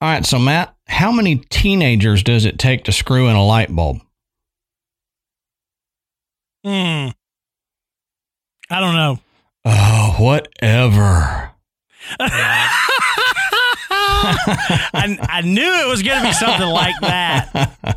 All right, so Matt, how many teenagers does it take to screw in a light bulb? Hmm. I don't know. Oh, whatever. I, I knew it was going to be something like that.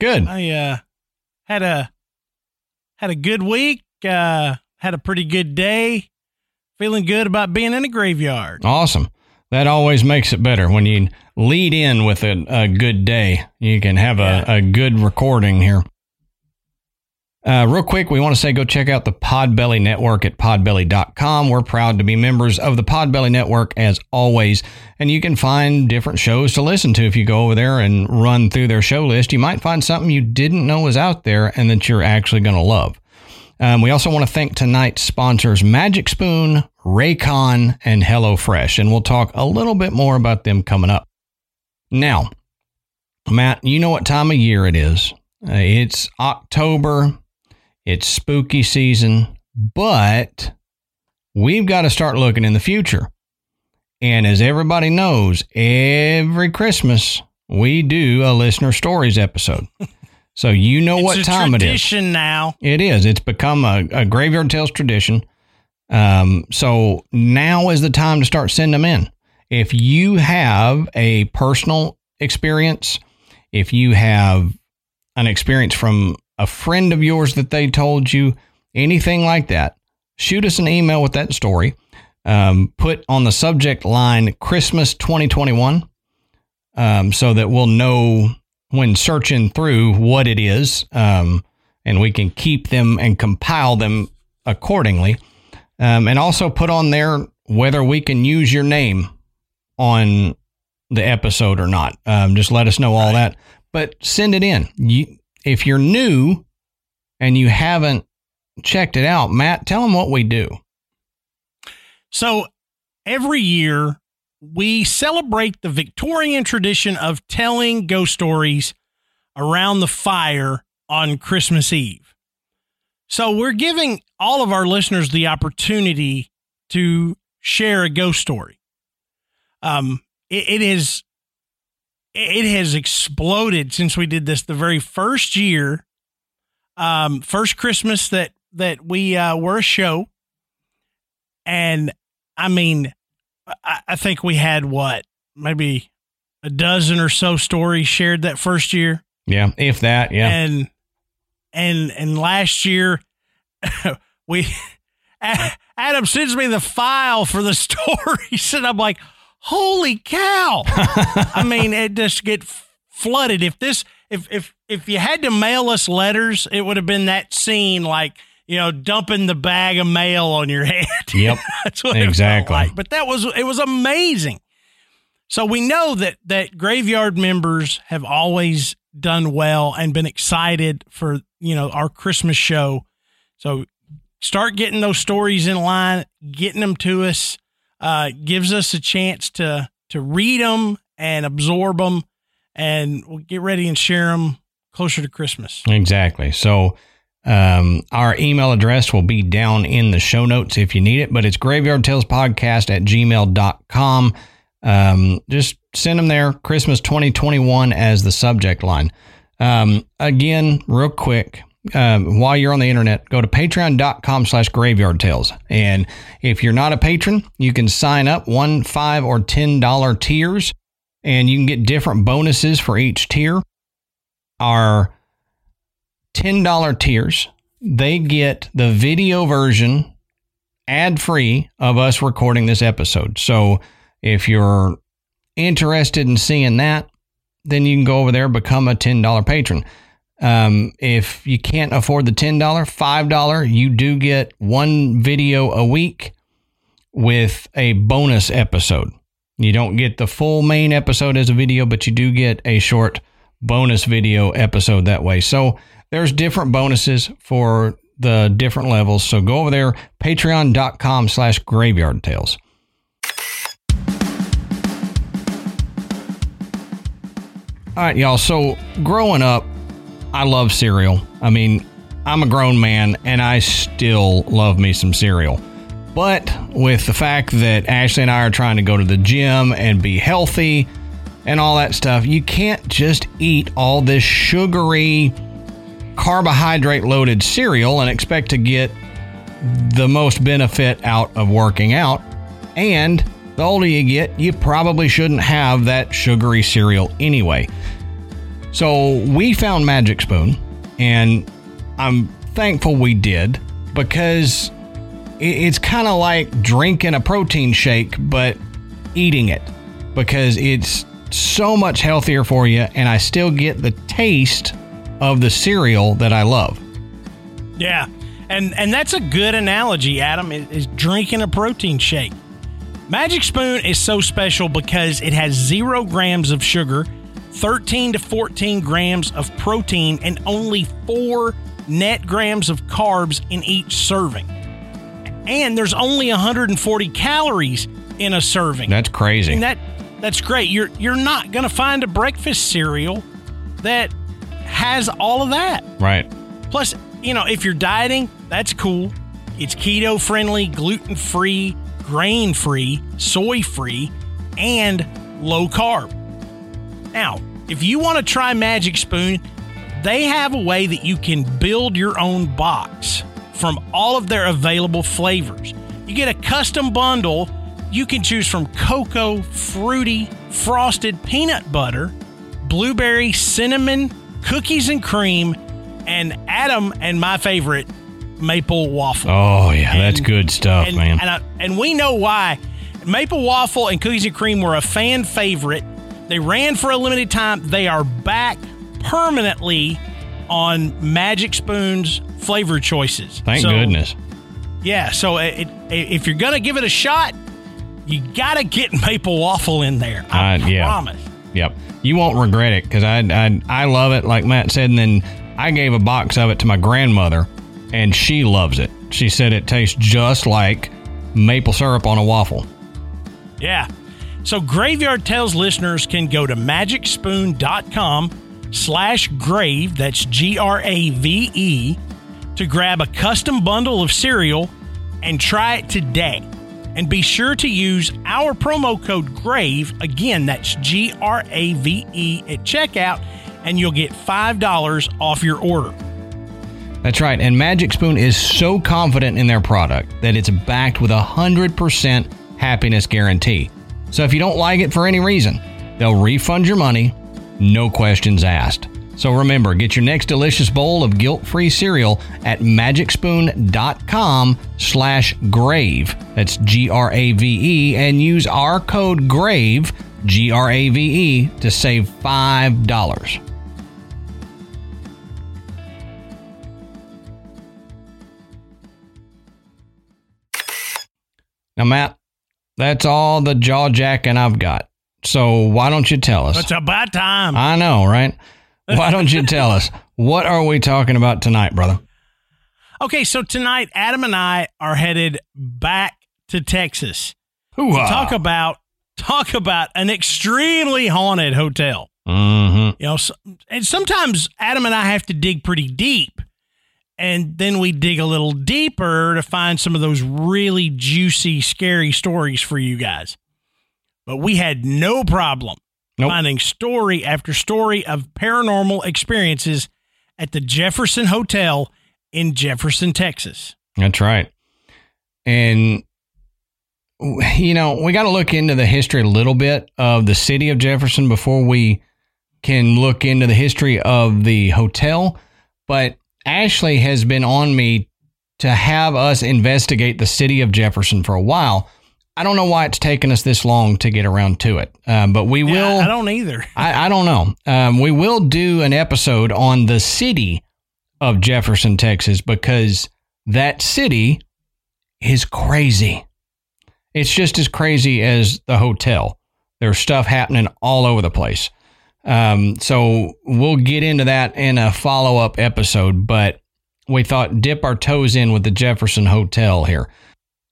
Good. I uh had a had a good week. Uh, had a pretty good day. Feeling good about being in a graveyard. Awesome. That always makes it better when you lead in with a, a good day. You can have a, a good recording here. Uh, real quick, we want to say go check out the Podbelly Network at podbelly.com. We're proud to be members of the Podbelly Network as always. And you can find different shows to listen to if you go over there and run through their show list. You might find something you didn't know was out there and that you're actually going to love. Um, we also want to thank tonight's sponsors, Magic Spoon, Raycon, and HelloFresh. And we'll talk a little bit more about them coming up. Now, Matt, you know what time of year it is. Uh, it's October, it's spooky season, but we've got to start looking in the future. And as everybody knows, every Christmas we do a listener stories episode. So you know what time it is. tradition now. It is. It's become a, a graveyard tales tradition. Um, so now is the time to start sending them in. If you have a personal experience, if you have an experience from a friend of yours that they told you, anything like that, shoot us an email with that story. Um, put on the subject line Christmas 2021 um, so that we'll know when searching through what it is. Um, and we can keep them and compile them accordingly. Um, and also put on there whether we can use your name on the episode or not. Um, just let us know all that. But send it in. You, if you're new and you haven't checked it out, Matt, tell them what we do. So every year we celebrate the Victorian tradition of telling ghost stories around the fire on Christmas Eve. So we're giving all of our listeners the opportunity to share a ghost story. Um, it, it is it has exploded since we did this the very first year, um, first Christmas that that we uh, were a show, and I mean, I, I think we had what maybe a dozen or so stories shared that first year. Yeah, if that, yeah. and and and last year we Adam sends me the file for the stories and I'm like, holy cow! I mean, it just get flooded. If this, if if if you had to mail us letters, it would have been that scene like you know dumping the bag of mail on your head. Yep. That's what it Exactly. like. But that was it was amazing. So we know that that graveyard members have always done well and been excited for you know our Christmas show. So start getting those stories in line, getting them to us, uh, gives us a chance to to read them and absorb them, and we'll get ready and share them closer to Christmas. Exactly. So um, our email address will be down in the show notes if you need it, but it's graveyardtalespodcast at gmail.com. Um, just send them there, Christmas 2021 as the subject line. Um, again, real quick, um, while you're on the internet, go to patreon.com slash graveyard tales. And if you're not a patron, you can sign up one, five, or ten dollar tiers, and you can get different bonuses for each tier. Our $10 tiers, they get the video version ad free of us recording this episode. So if you're interested in seeing that, then you can go over there become a ten dollar patron. Um, if you can't afford the ten dollar, five dollar, you do get one video a week with a bonus episode. You don't get the full main episode as a video, but you do get a short bonus video episode that way. So there's different bonuses for the different levels. So go over there, patreon.com slash graveyard tales. All right, y'all. So growing up, I love cereal. I mean, I'm a grown man and I still love me some cereal. But with the fact that Ashley and I are trying to go to the gym and be healthy and all that stuff, you can't just eat all this sugary, carbohydrate loaded cereal and expect to get the most benefit out of working out. And the older you get, you probably shouldn't have that sugary cereal anyway. So we found Magic Spoon, and I'm thankful we did because it's kind of like drinking a protein shake, but eating it because it's so much healthier for you, and I still get the taste of the cereal that I love. Yeah, and and that's a good analogy, Adam. Is drinking a protein shake. Magic Spoon is so special because it has zero grams of sugar 13 to 14 grams of protein, and only four net grams of carbs in each serving. And there's only 140 calories in a serving. That's crazy. And that that's great. You're you're not going to find a breakfast cereal that has all of that. Right. Plus, you know, if you're dieting, that's cool. It's keto friendly, gluten free, grain free, soy free, and low carb. Now, if you want to try Magic Spoon, they have a way that you can build your own box from all of their available flavors. You get a custom bundle. You can choose from cocoa, fruity, frosted peanut butter, blueberry, cinnamon, cookies and cream, and Adam and my favorite, maple waffle. Oh yeah, and, that's good stuff, and, man. And, I, and we know why. Maple waffle and cookies and cream were a fan favorite they ran for a limited time. They are back permanently on Magic Spoon's flavor choices. Thank so, goodness. Yeah, so it, it, if you're gonna give it a shot, you gotta get maple waffle in there. I uh, yeah. promise. Yep, you won't regret it because I, I I love it. Like Matt said, and then I gave a box of it to my grandmother, and she loves it. She said it tastes just like maple syrup on a waffle. Yeah, so Graveyard Tales listeners can go to magicspoon.com slash grave, that's G-R-A-V-E, to grab a custom bundle of cereal and try it today. And be sure to use our promo code GRAVE, again, that's G-R-A-V-E at checkout, and you'll get $5 off your order. That's right. And Magic Spoon is so confident in their product that it's backed with a 100% happiness guarantee. So if you don't like it for any reason, they'll refund your money, no questions asked. So remember, get your next delicious bowl of guilt-free cereal at magicspoon.com slash grave. That's G-R-A-V-E and use our code GRAVE, G-R-A-V-E, to save $5. Now, Matt, that's all the jaw jacking I've got. So why don't you tell us? It's about time. I know, right? Why don't you tell us? What are we talking about tonight, brother? Okay, so tonight Adam and I are headed back to Texas Hoo-ah. to talk about talk about an extremely haunted hotel. Mm-hmm. You know, so, and sometimes Adam and I have to dig pretty deep and then we dig a little deeper to find some of those really juicy, scary stories for you guys. But we had no problem nope. finding story after story of paranormal experiences at the Jefferson Hotel in Jefferson, Texas. That's right. And, you know, we got to look into the history a little bit of the city of Jefferson before we can look into the history of the hotel. But Ashley has been on me to have us investigate the city of Jefferson for a while. I don't know why it's taken us this long to get around to it, um, but we Yeah, will. I don't either. I, I don't know. Um, we will do an episode on the city of Jefferson, Texas, because that city is crazy. It's just as crazy as the hotel. There's stuff happening all over the place. Um, so we'll get into that in a follow up episode, but we thought dip our toes in with the Jefferson Hotel here.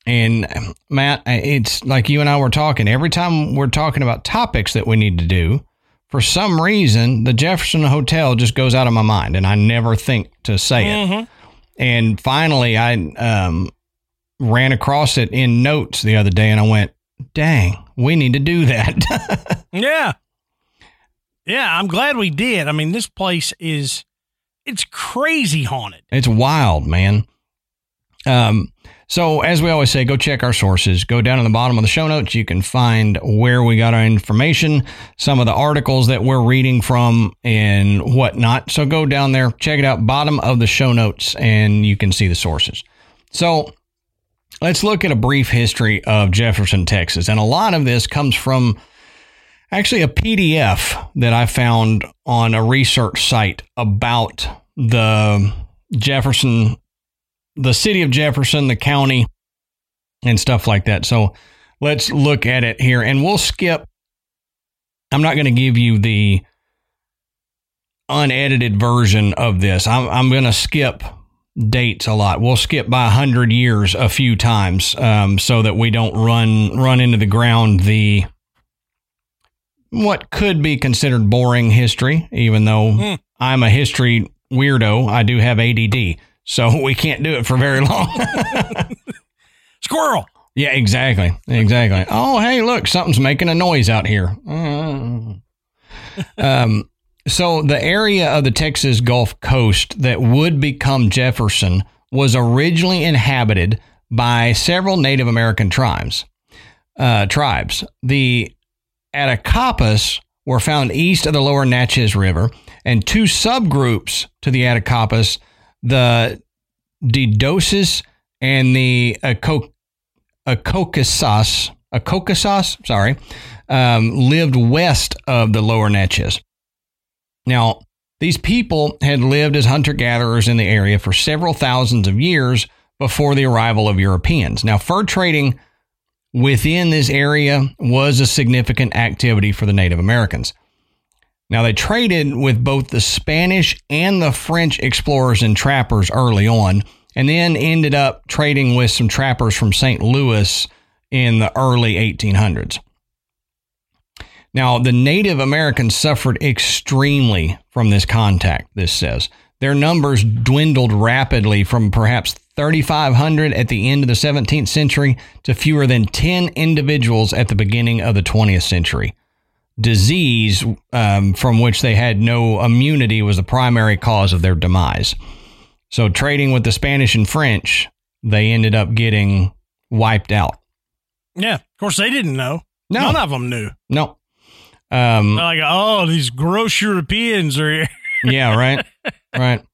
And Matt, it's like you and I were talking. Every time we're talking about topics that we need to do, for some reason, the Jefferson Hotel just goes out of my mind, and I never think to say it. Mhm. And finally, I um, ran across it in notes the other day, and I went, "Dang, we need to do that." Yeah. Yeah, I'm glad we did. I mean, this place is it's crazy haunted. It's wild, man. Um, so as we always say, go check our sources. Go down in the bottom of the show notes. You can find where we got our information, some of the articles that we're reading from, and whatnot. So go down there, check it out, bottom of the show notes, and you can see the sources. So let's look at a brief history of Jefferson, Texas. And a lot of this comes from actually a PDF that I found on a research site about the Jefferson, the city of Jefferson, the county, and stuff like that. So let's look at it here and we'll skip. I'm not going to give you the unedited version of this. I'm, I'm going to skip dates a lot. We'll skip by 100 years a few times um, so that we don't run run into the ground the what could be considered boring history, even though Hmm. I'm a history weirdo. I do have ADD, so we can't do it for very long. Squirrel. yeah, exactly. Exactly. Oh, hey, look, something's making a noise out here. um, so the area of the Texas Gulf Coast that would become Jefferson was originally inhabited by several Native American tribes. Uh, tribes. The Attakapas were found east of the lower Neches River, and two subgroups to the Attakapas, the Didosis and the Aco- Acocasas, Acocasas, sorry, um, lived west of the lower Neches. Now, these people had lived as hunter gatherers in the area for several thousands of years before the arrival of Europeans. Now, fur trading within this area was a significant activity for the Native Americans. Now, they traded with both the Spanish and the French explorers and trappers early on, and then ended up trading with some trappers from St. Louis in the early 1800s. Now, the Native Americans suffered extremely from this contact, this says. Their numbers dwindled rapidly from perhaps 3,500 at the end of the 17th century to fewer than 10 individuals at the beginning of the 20th century. Disease, um, from which they had no immunity, was the primary cause of their demise. So, trading with the Spanish and French, they ended up getting wiped out. Yeah. Of course, they didn't know. No. None of them knew. No. Um, like, oh, these gross Europeans are here. yeah, right. Right.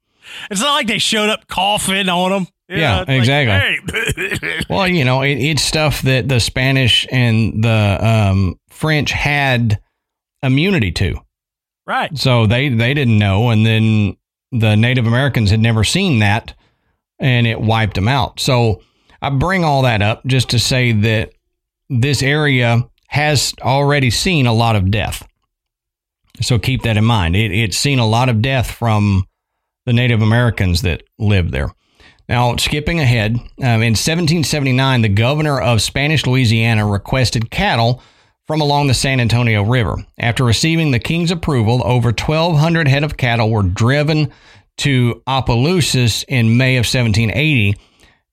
It's not like they showed up coughing on them. Yeah, exactly. Hey. Well, you know, it, it's stuff that the Spanish and the um, French had immunity to. right. So they, they didn't know. And then the Native Americans had never seen that and it wiped them out. So I bring all that up just to say that this area has already seen a lot of death. So keep that in mind. It, it's seen a lot of death from the Native Americans that lived there. Now, skipping ahead, um, in 1779, the governor of Spanish Louisiana requested cattle from along the San Antonio River. After receiving the king's approval, over 1,200 head of cattle were driven to Opelousas in May of 1780,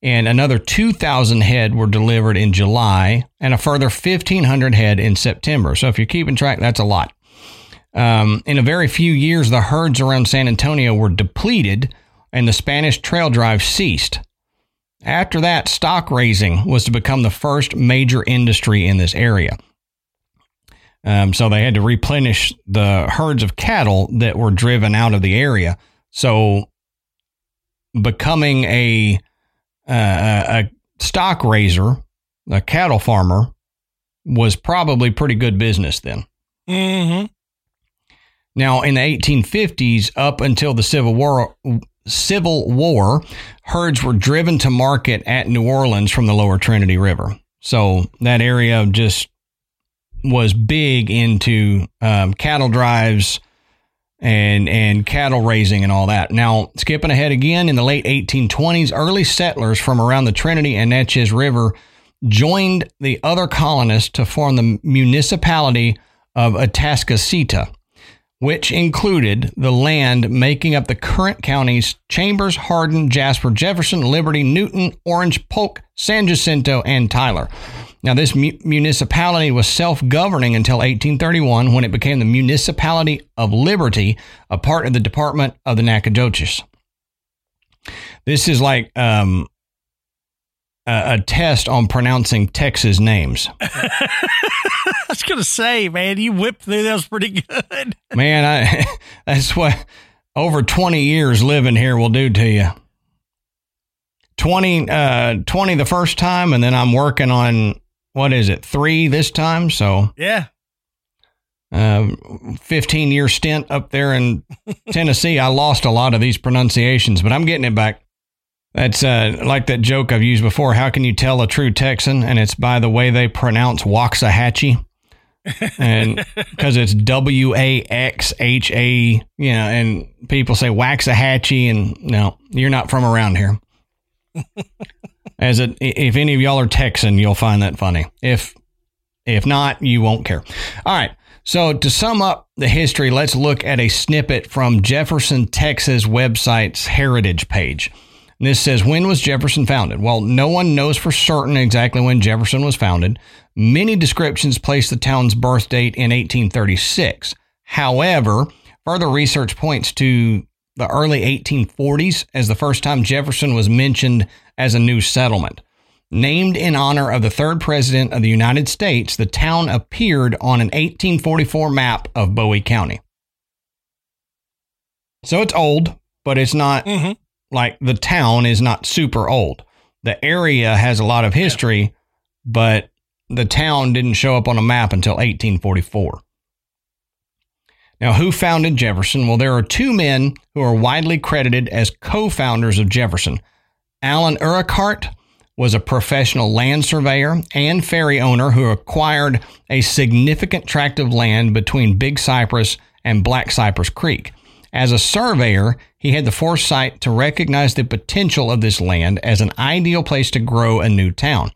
and another 2,000 head were delivered in July, and a further 1,500 head in September. So if you're keeping track, that's a lot. Um, in a very few years, the herds around San Antonio were depleted and the Spanish trail drive ceased. After that, stock raising was to become the first major industry in this area. Um, so they had to replenish the herds of cattle that were driven out of the area. So becoming a, uh, a stock raiser a cattle farmer was probably pretty good business then. Mm-hmm. Now, in the 1850s, up until the Civil War, Civil War, herds were driven to market at New Orleans from the Lower Trinity River. So that area just was big into um, cattle drives and and cattle raising and all that. Now, skipping ahead again, in the late 1820s, early settlers from around the Trinity and Neches River joined the other colonists to form the municipality of Atascocita, which included the land making up the current counties Chambers, Hardin, Jasper, Jefferson, Liberty, Newton, Orange, Polk, San Jacinto, and Tyler. Now, this mu- municipality was self governing until 1831 when it became the Municipality of Liberty, a part of the Department of the Nacogdoches. This is like um, a, a test on pronouncing Texas names. I was gonna say, man, you whipped through those pretty good. Man, I that's what over 20 years living here will do to you. 20 uh 20 the first time and then I'm working on what is it? 3 this time, so Yeah. uh 15 year stint up there in Tennessee. I lost a lot of these pronunciations, but I'm getting it back. That's uh, like that joke I've used before. How can you tell a true Texan? And it's by the way they pronounce Waxahachie. and because it's W A X H A, you know, and people say Waxahachie, and no, you're not from around here. As it, if any of y'all are Texan, you'll find that funny. If if not, you won't care. All right. So to sum up the history, let's look at a snippet from Jefferson, Texas website's heritage page. This says, When was Jefferson founded? Well, no one knows for certain exactly when Jefferson was founded. Many descriptions place the town's birth date in 1836. However, further research points to the early 1840s as the first time Jefferson was mentioned as a new settlement. Named in honor of the third president of the United States, the town appeared on an 1844 map of Bowie County. So it's old, but it's not Mm-hmm. Like the town is not super old. The area has a lot of history, but the town didn't show up on a map until 1844. Now, who founded Jefferson? Well, there are two men who are widely credited as co founders of Jefferson. Allen Urquhart was a professional land surveyor and ferry owner who acquired a significant tract of land between Big Cypress and Black Cypress Creek. As a surveyor, he had the foresight to recognize the potential of this land as an ideal place to grow a new town.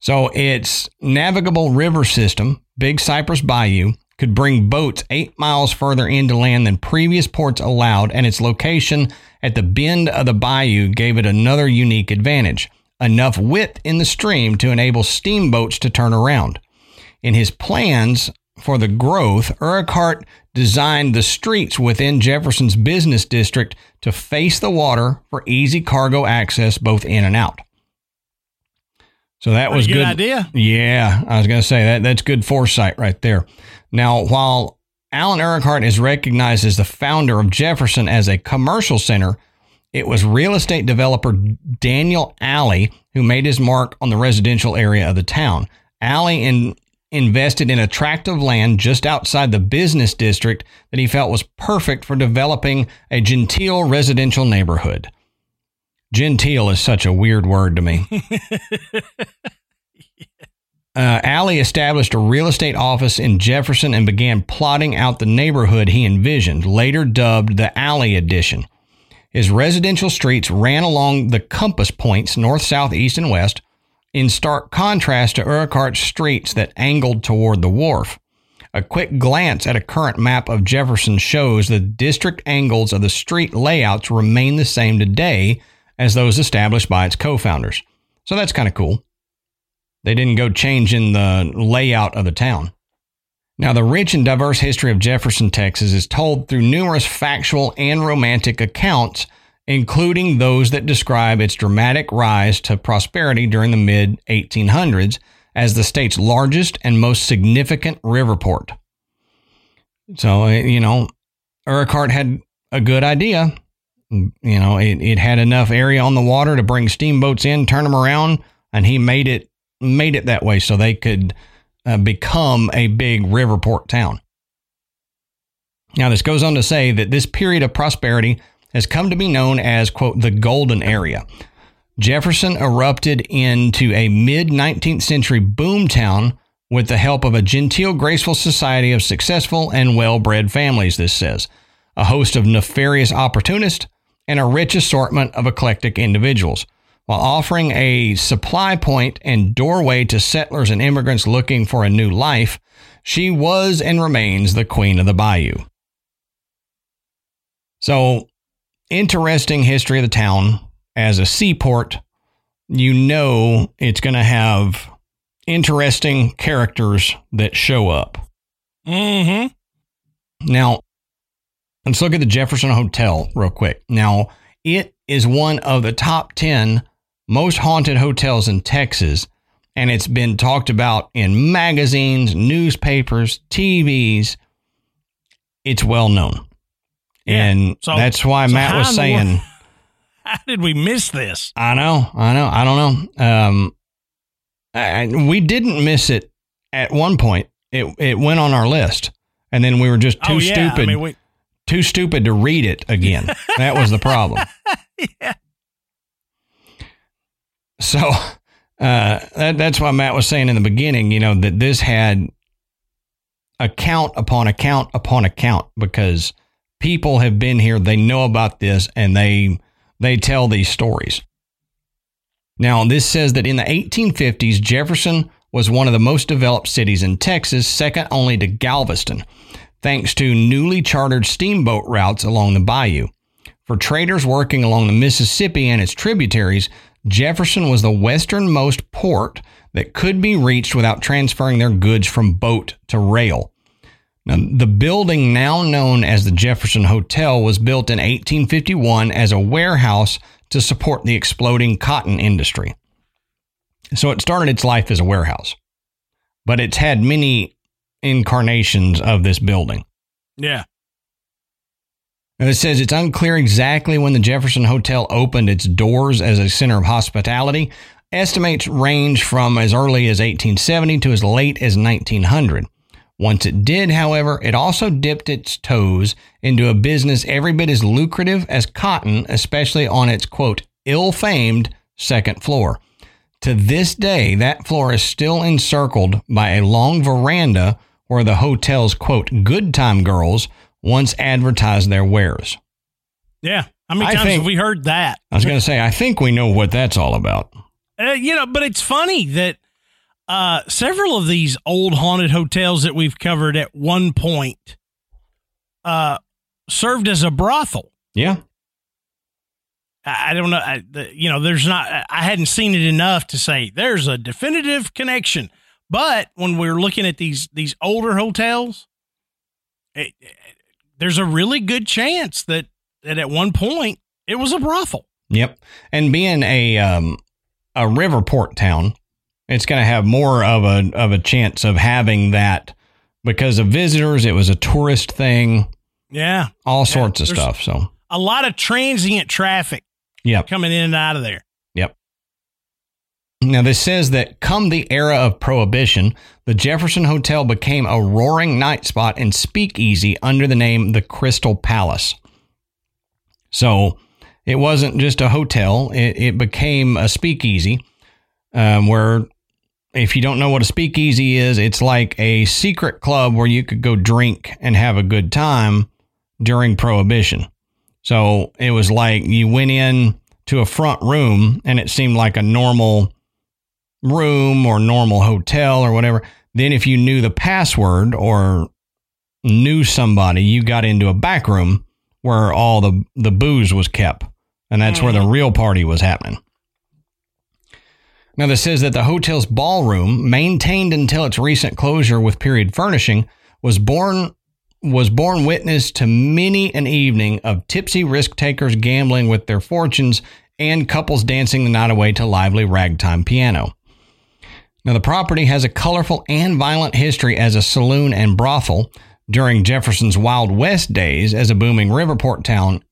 So its navigable river system, Big Cypress Bayou, could bring boats eight miles further into land than previous ports allowed, and its location at the bend of the bayou gave it another unique advantage enough width in the stream to enable steamboats to turn around. In his plans for the growth, Urquhart designed the streets within Jefferson's business district to face the water for easy cargo access both in and out. So that was Pretty good good. idea. Yeah, I was going to say that that's good foresight right there. Now, while Allen Urquhart is recognized as the founder of Jefferson as a commercial center, it was real estate developer Daniel Alley who made his mark on the residential area of the town. Alley in, invested in a tract of land just outside the business district that he felt was perfect for developing a genteel residential neighborhood. Genteel is such a weird word to me. Uh, Alley established a real estate office in Jefferson and began plotting out the neighborhood he envisioned, later dubbed the Alley Edition. His residential streets ran along the compass points north, south, east, and west, in stark contrast to Urquhart's streets that angled toward the wharf. A quick glance at a current map of Jefferson shows the district angles of the street layouts remain the same today as those established by its co founders. So that's kind of cool. They didn't go changing the layout of the town. Now, the rich and diverse history of Jefferson, Texas is told through numerous factual and romantic accounts, including those that describe its dramatic rise to prosperity during the mid 1800s as the state's largest and most significant river port. So, uh, you know, Urquhart had a good idea. You know, it, it had enough area on the water to bring steamboats in, turn them around, and he made it made it that way so they could uh, become a big river port town. Now, this goes on to say that this period of prosperity has come to be known as, quote, the golden area. Jefferson erupted into a mid 19th century boomtown with the help of a genteel, graceful society of successful and well bred families, this says, a host of nefarious opportunists, and a rich assortment of eclectic individuals, while offering a supply point and doorway to settlers and immigrants looking for a new life. She was and remains the queen of the bayou. So, interesting history of the town as a seaport. You know it's going to have interesting characters that show up. Mm-hmm. Now, let's look at the Jefferson Hotel real quick. Now, it is one of the top 10 most haunted hotels in Texas, and it's been talked about in magazines, newspapers, TVs. It's well known. Yeah. And So- that's why so Matt was in the world- saying, How did we miss this? I know, I know, I don't know. Um, I, I- we didn't miss it at one point. It it went on our list, and then we were just too oh yeah, stupid, I mean, we, too stupid to read it again. that was the problem. yeah. So uh, that, that's why Matt was saying in the beginning, you know, that this had account upon account upon account because people have been here, they know about this, and they they tell these stories. Now, this says that in the 1850s, Jefferson was one of the most developed cities in Texas, second only to Galveston, thanks to newly chartered steamboat routes along the bayou. For traders working along the Mississippi and its tributaries, Jefferson was the westernmost port that could be reached without transferring their goods from boat to rail. Now, the building now known as the Jefferson Hotel was built in 1851 as a warehouse to support the exploding cotton industry. So it started its life as a warehouse, but it's had many incarnations of this building. Yeah. And it says it's unclear exactly when the Jefferson Hotel opened its doors as a center of hospitality. Estimates range from as early as 1870 to as late as 1900. Once it did, however, it also dipped its toes into a business every bit as lucrative as cotton, especially on its quote, ill famed second floor. To this day, that floor is still encircled by a long veranda where the hotel's quote, good time girls once advertised their wares. Yeah. How many I times think- have we heard that? I was going to say, I think we know what that's all about. Uh, you know, but it's funny that uh, several of these old haunted hotels that we've covered at one point uh, served as a brothel. Yeah. I I don't know. I, the, you know, there's not. I- I hadn't seen it enough to say there's a definitive connection. But when we're looking at these these older hotels, it, it- there's a really good chance that that at one point it was a brothel. Yep. And being a um, a river port town, it's going to have more of a of a chance of having that because of visitors. It was a tourist thing, Yeah, all sorts of stuff. So, a lot of transient traffic yep. coming in and out of there. Yep. Now, this says that come the era of Prohibition, the Jefferson Hotel became a roaring night spot and speakeasy under the name the Crystal Palace. So it wasn't just a hotel, it, it became a speakeasy um, where, if you don't know what a speakeasy is, it's like a secret club where you could go drink and have a good time during Prohibition. So it was like you went in to a front room and it seemed like a normal room or normal hotel or whatever. Then if you knew the password or knew somebody, you got into a back room where all the, the booze was kept. And that's where the real party was happening. Now, this says that the hotel's ballroom, maintained until its recent closure with period furnishing, was born was born witness to many an evening of tipsy risk takers gambling with their fortunes and couples dancing the night away to lively ragtime piano. Now, the property has a colorful and violent history as a saloon and brothel during Jefferson's Wild West days as a booming riverport town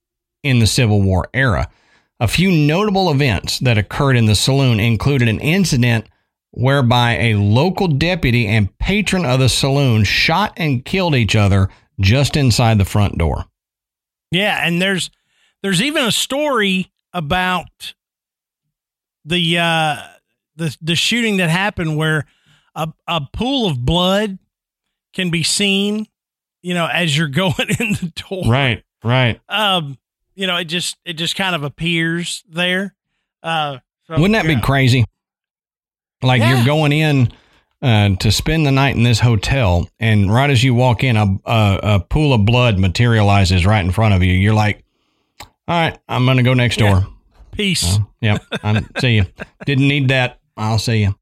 in the Civil War era. A few notable events that occurred in the saloon included an incident whereby a local deputy and patron of the saloon shot and killed each other just inside the front door. Yeah, and there's there's even a story about the uh the the shooting that happened where a a pool of blood can be seen, you know, as you're going in the door. Right, right. Um, you know, it just it just kind of appears there. Uh so, Wouldn't that yeah. be crazy? Like Yeah. you're going in uh, to spend the night in this hotel, and right as you walk in, a, a a pool of blood materializes right in front of you. You're like, "All right, I'm gonna go next Yeah. door." peace? Yep, I'm see you. Didn't need that. I'll see you.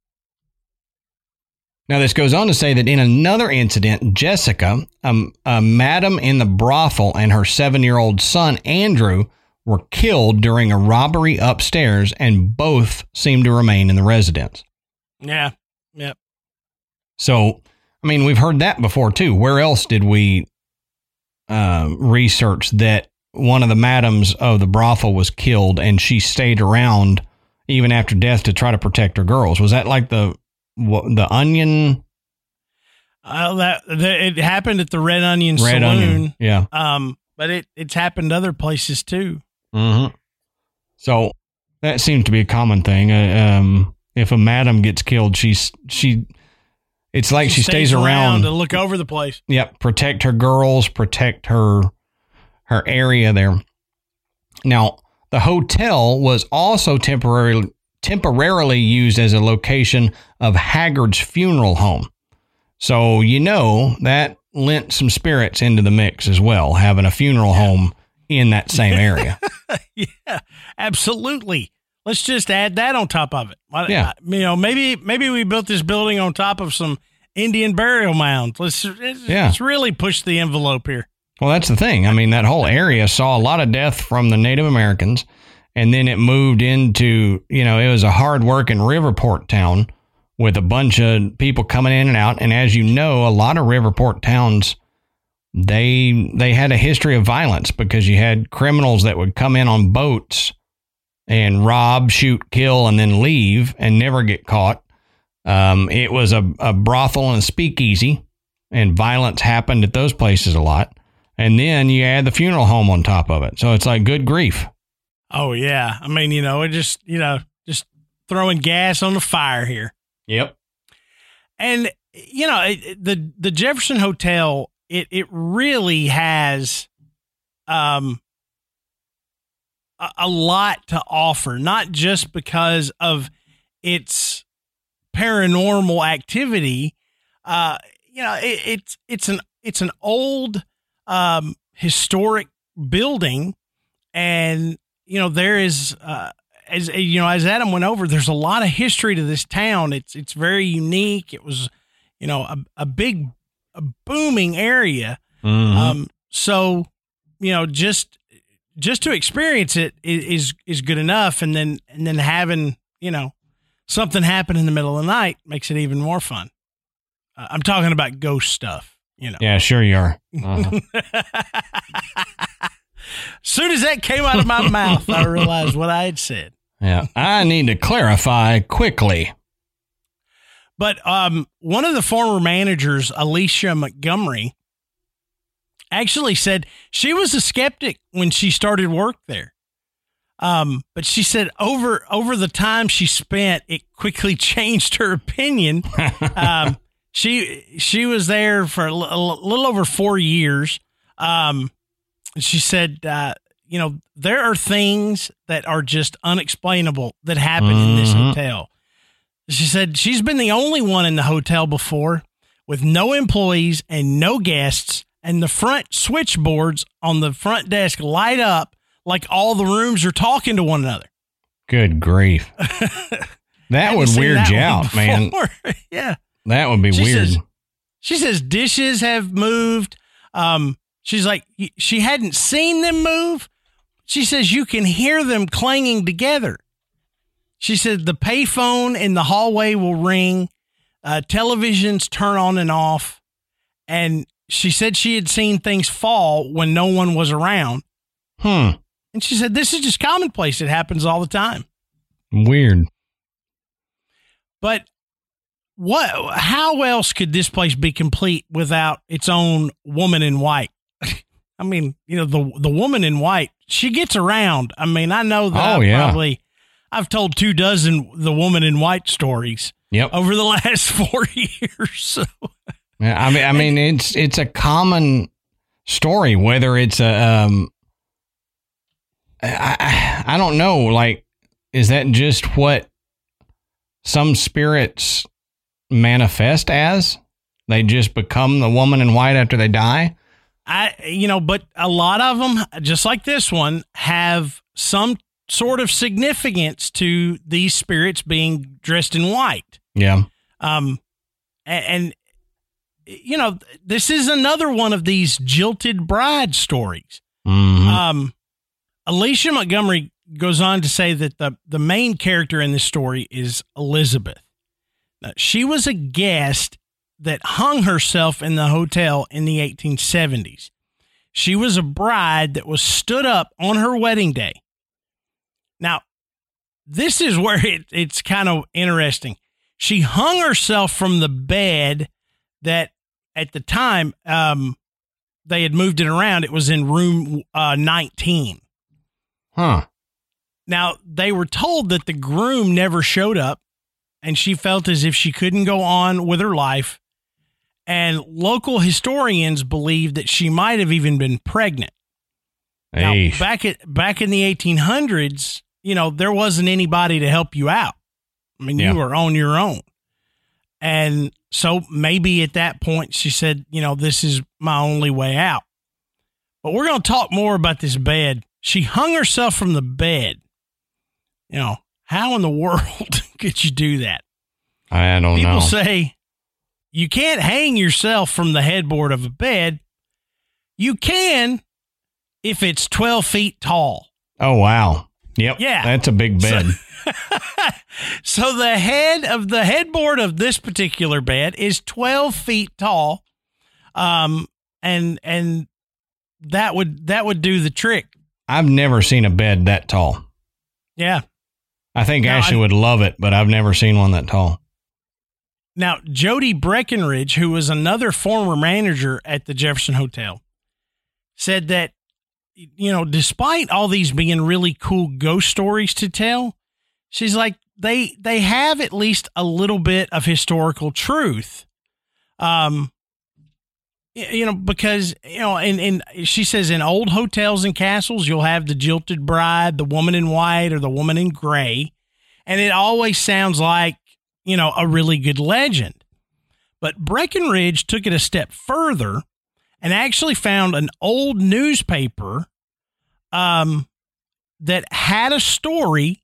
Now, this goes on to say that in another incident, Jessica, um, a madam in the brothel, and her seven year old son, Andrew, were killed during a robbery upstairs, and both seem to remain in the residence. Yeah. Yep. So, I mean, we've heard that before too. Where else did we uh, research that one of the madams of the brothel was killed and she stayed around even after death to try to protect her girls? Was that like the what, the Onion Uh, that, that it happened at the Red Onion Red Saloon. Onion? Yeah. Um, but it it's happened other places too. Mm-hmm. So that seems to be a common thing. Uh, um, if a madam gets killed, she's she. It's like she, stays, around to look over the place. Yep, protect her girls, protect her her area there. Now, the hotel was also temporarily temporarily used as a location of Haggard's funeral home. So, you know, that lent some spirits into the mix as well, having a funeral home in that same area. yeah, absolutely. Let's just add that on top of it. Why- Yeah. you know, maybe maybe we built this building on top of some Indian burial mounds. Let's let's, Yeah. let's really push the envelope here. Well, that's the thing. I mean, that whole area saw a lot of death from the Native Americans, and then it moved into, you know, it was a hard working Riverport town with a bunch of people coming in and out. And as you know, a lot of Riverport towns, they they had a history of violence because you had criminals that would come in on boats and rob, shoot, kill, and then leave and never get caught. Um, it was a, a brothel and a speakeasy, and violence happened at those places a lot and then you add the funeral home on top of it. So it's like good grief. Oh yeah, I mean, you know, it just you know just throwing gas on the fire here. Yep. and you know it, the the Jefferson Hotel it it really has um a, a lot to offer not just because of its paranormal activity uh you know it, it's it's an it's an old um historic building and you know there is uh as you know as Adam went over there's a lot of history to this town it's it's very unique it was you know a, a big a booming area Mhm. um so you know just just to experience it is is is good enough and then and then having you know something happen in the middle of the night makes it even more fun uh, i'm talking about ghost stuff you know yeah, sure you are. Uh-huh. soon as that came out of my mouth i realized what i had said yeah. I need to clarify quickly. But um, one of the former managers, Alicia Montgomery, actually said she was a skeptic when she started work there. Um, but she said over over the time she spent, it quickly changed her opinion. um, she she was there for a little over four years. Um, she said, uh, you know, there are things that are just unexplainable that happen in this Mhm. hotel. She said she's been the only one in the hotel before with no employees and no guests, and the front switchboards on the front desk light up like all the rooms are talking to one another. Good grief. That would weird that you out, man. yeah. That would be She weird. says- She says dishes have moved. Um, she's like, she hadn't seen them move. She says you can hear them clanging together. She said the payphone in the hallway will ring, uh, televisions turn on and off. And she said she had seen things fall when no one was around. hmm. And she said this is just commonplace. It happens all the time. Weird. But what? How else could this place be complete without its own woman in white? I mean, you know, the the woman in white, she gets around. I mean, I know that Oh, I've yeah. probably I've told two dozen the woman in white stories Yep. over the last four years. So Yeah, I mean, I mean, it's it's a common story. Whether it's a, um, I I I don't know. Like, is that just what some spirits manifest as? They just become the woman in white after they die. I, you know, but a lot of them, just like this one, have some sort of significance to these spirits being dressed in white. Yeah. Um, a- and, you know, this is another one of these jilted bride stories. hmm Um, Alicia Montgomery goes on to say that the the main character in this story is Elizabeth. Now, she was a guest that hung herself in the hotel in the 1870s. She was a bride that was stood up on her wedding day. Now, this is where it, it's kind of interesting. She hung herself from the bed that at the time um, they had moved it around. It was in room uh, 19. Huh. Now, they were told that the groom never showed up and she felt as if she couldn't go on with her life. And local historians believe that she might have even been pregnant. Now, back at back in the 1800s, you know, there wasn't anybody to help you out. I mean, Yeah. you were on your own. And so maybe at that point she said, you know, this is my only way out. But we're going to talk more about this bed. She hung herself from the bed. You know, how in the world could you do that? I don't People know. People say you can't hang yourself from the headboard of a bed. You can if it's 12 feet tall. oh wow. Yep. Yeah. That's a big bed. So the head of the headboard of this particular bed is 12 feet tall. Um, and, and that would, that would do the trick. I've never seen a bed that tall. Yeah. I think No, Ashley I- would love it, but I've never seen one that tall. Now, Jody Breckenridge, who was another former manager at the Jefferson Hotel, said that, you know, despite all these being really cool ghost stories to tell, she's like, they they have at least a little bit of historical truth. Um you know, because you know, and, and she says in old hotels and castles, you'll have the jilted bride, the woman in white, or the woman in gray. And it always sounds like you know, a really good legend. But Breckenridge took it a step further and actually found an old newspaper um, that had a story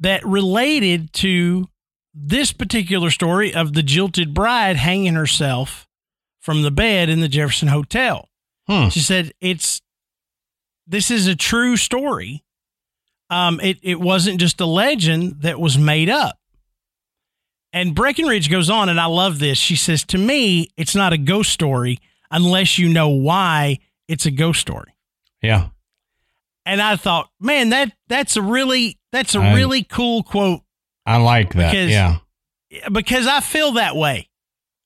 that related to this particular story of the jilted bride hanging herself from the bed in the Jefferson Hotel. Hmm. She said, "It's this is a true story. Um, it it wasn't just a legend that was made up." And Breckenridge goes on, and I love this. She says, "To me, it's not a ghost story unless you know why it's a ghost story." Yeah. And I thought, man, that that's a really that's a I- really cool quote I like that. Because- yeah. because I feel that way.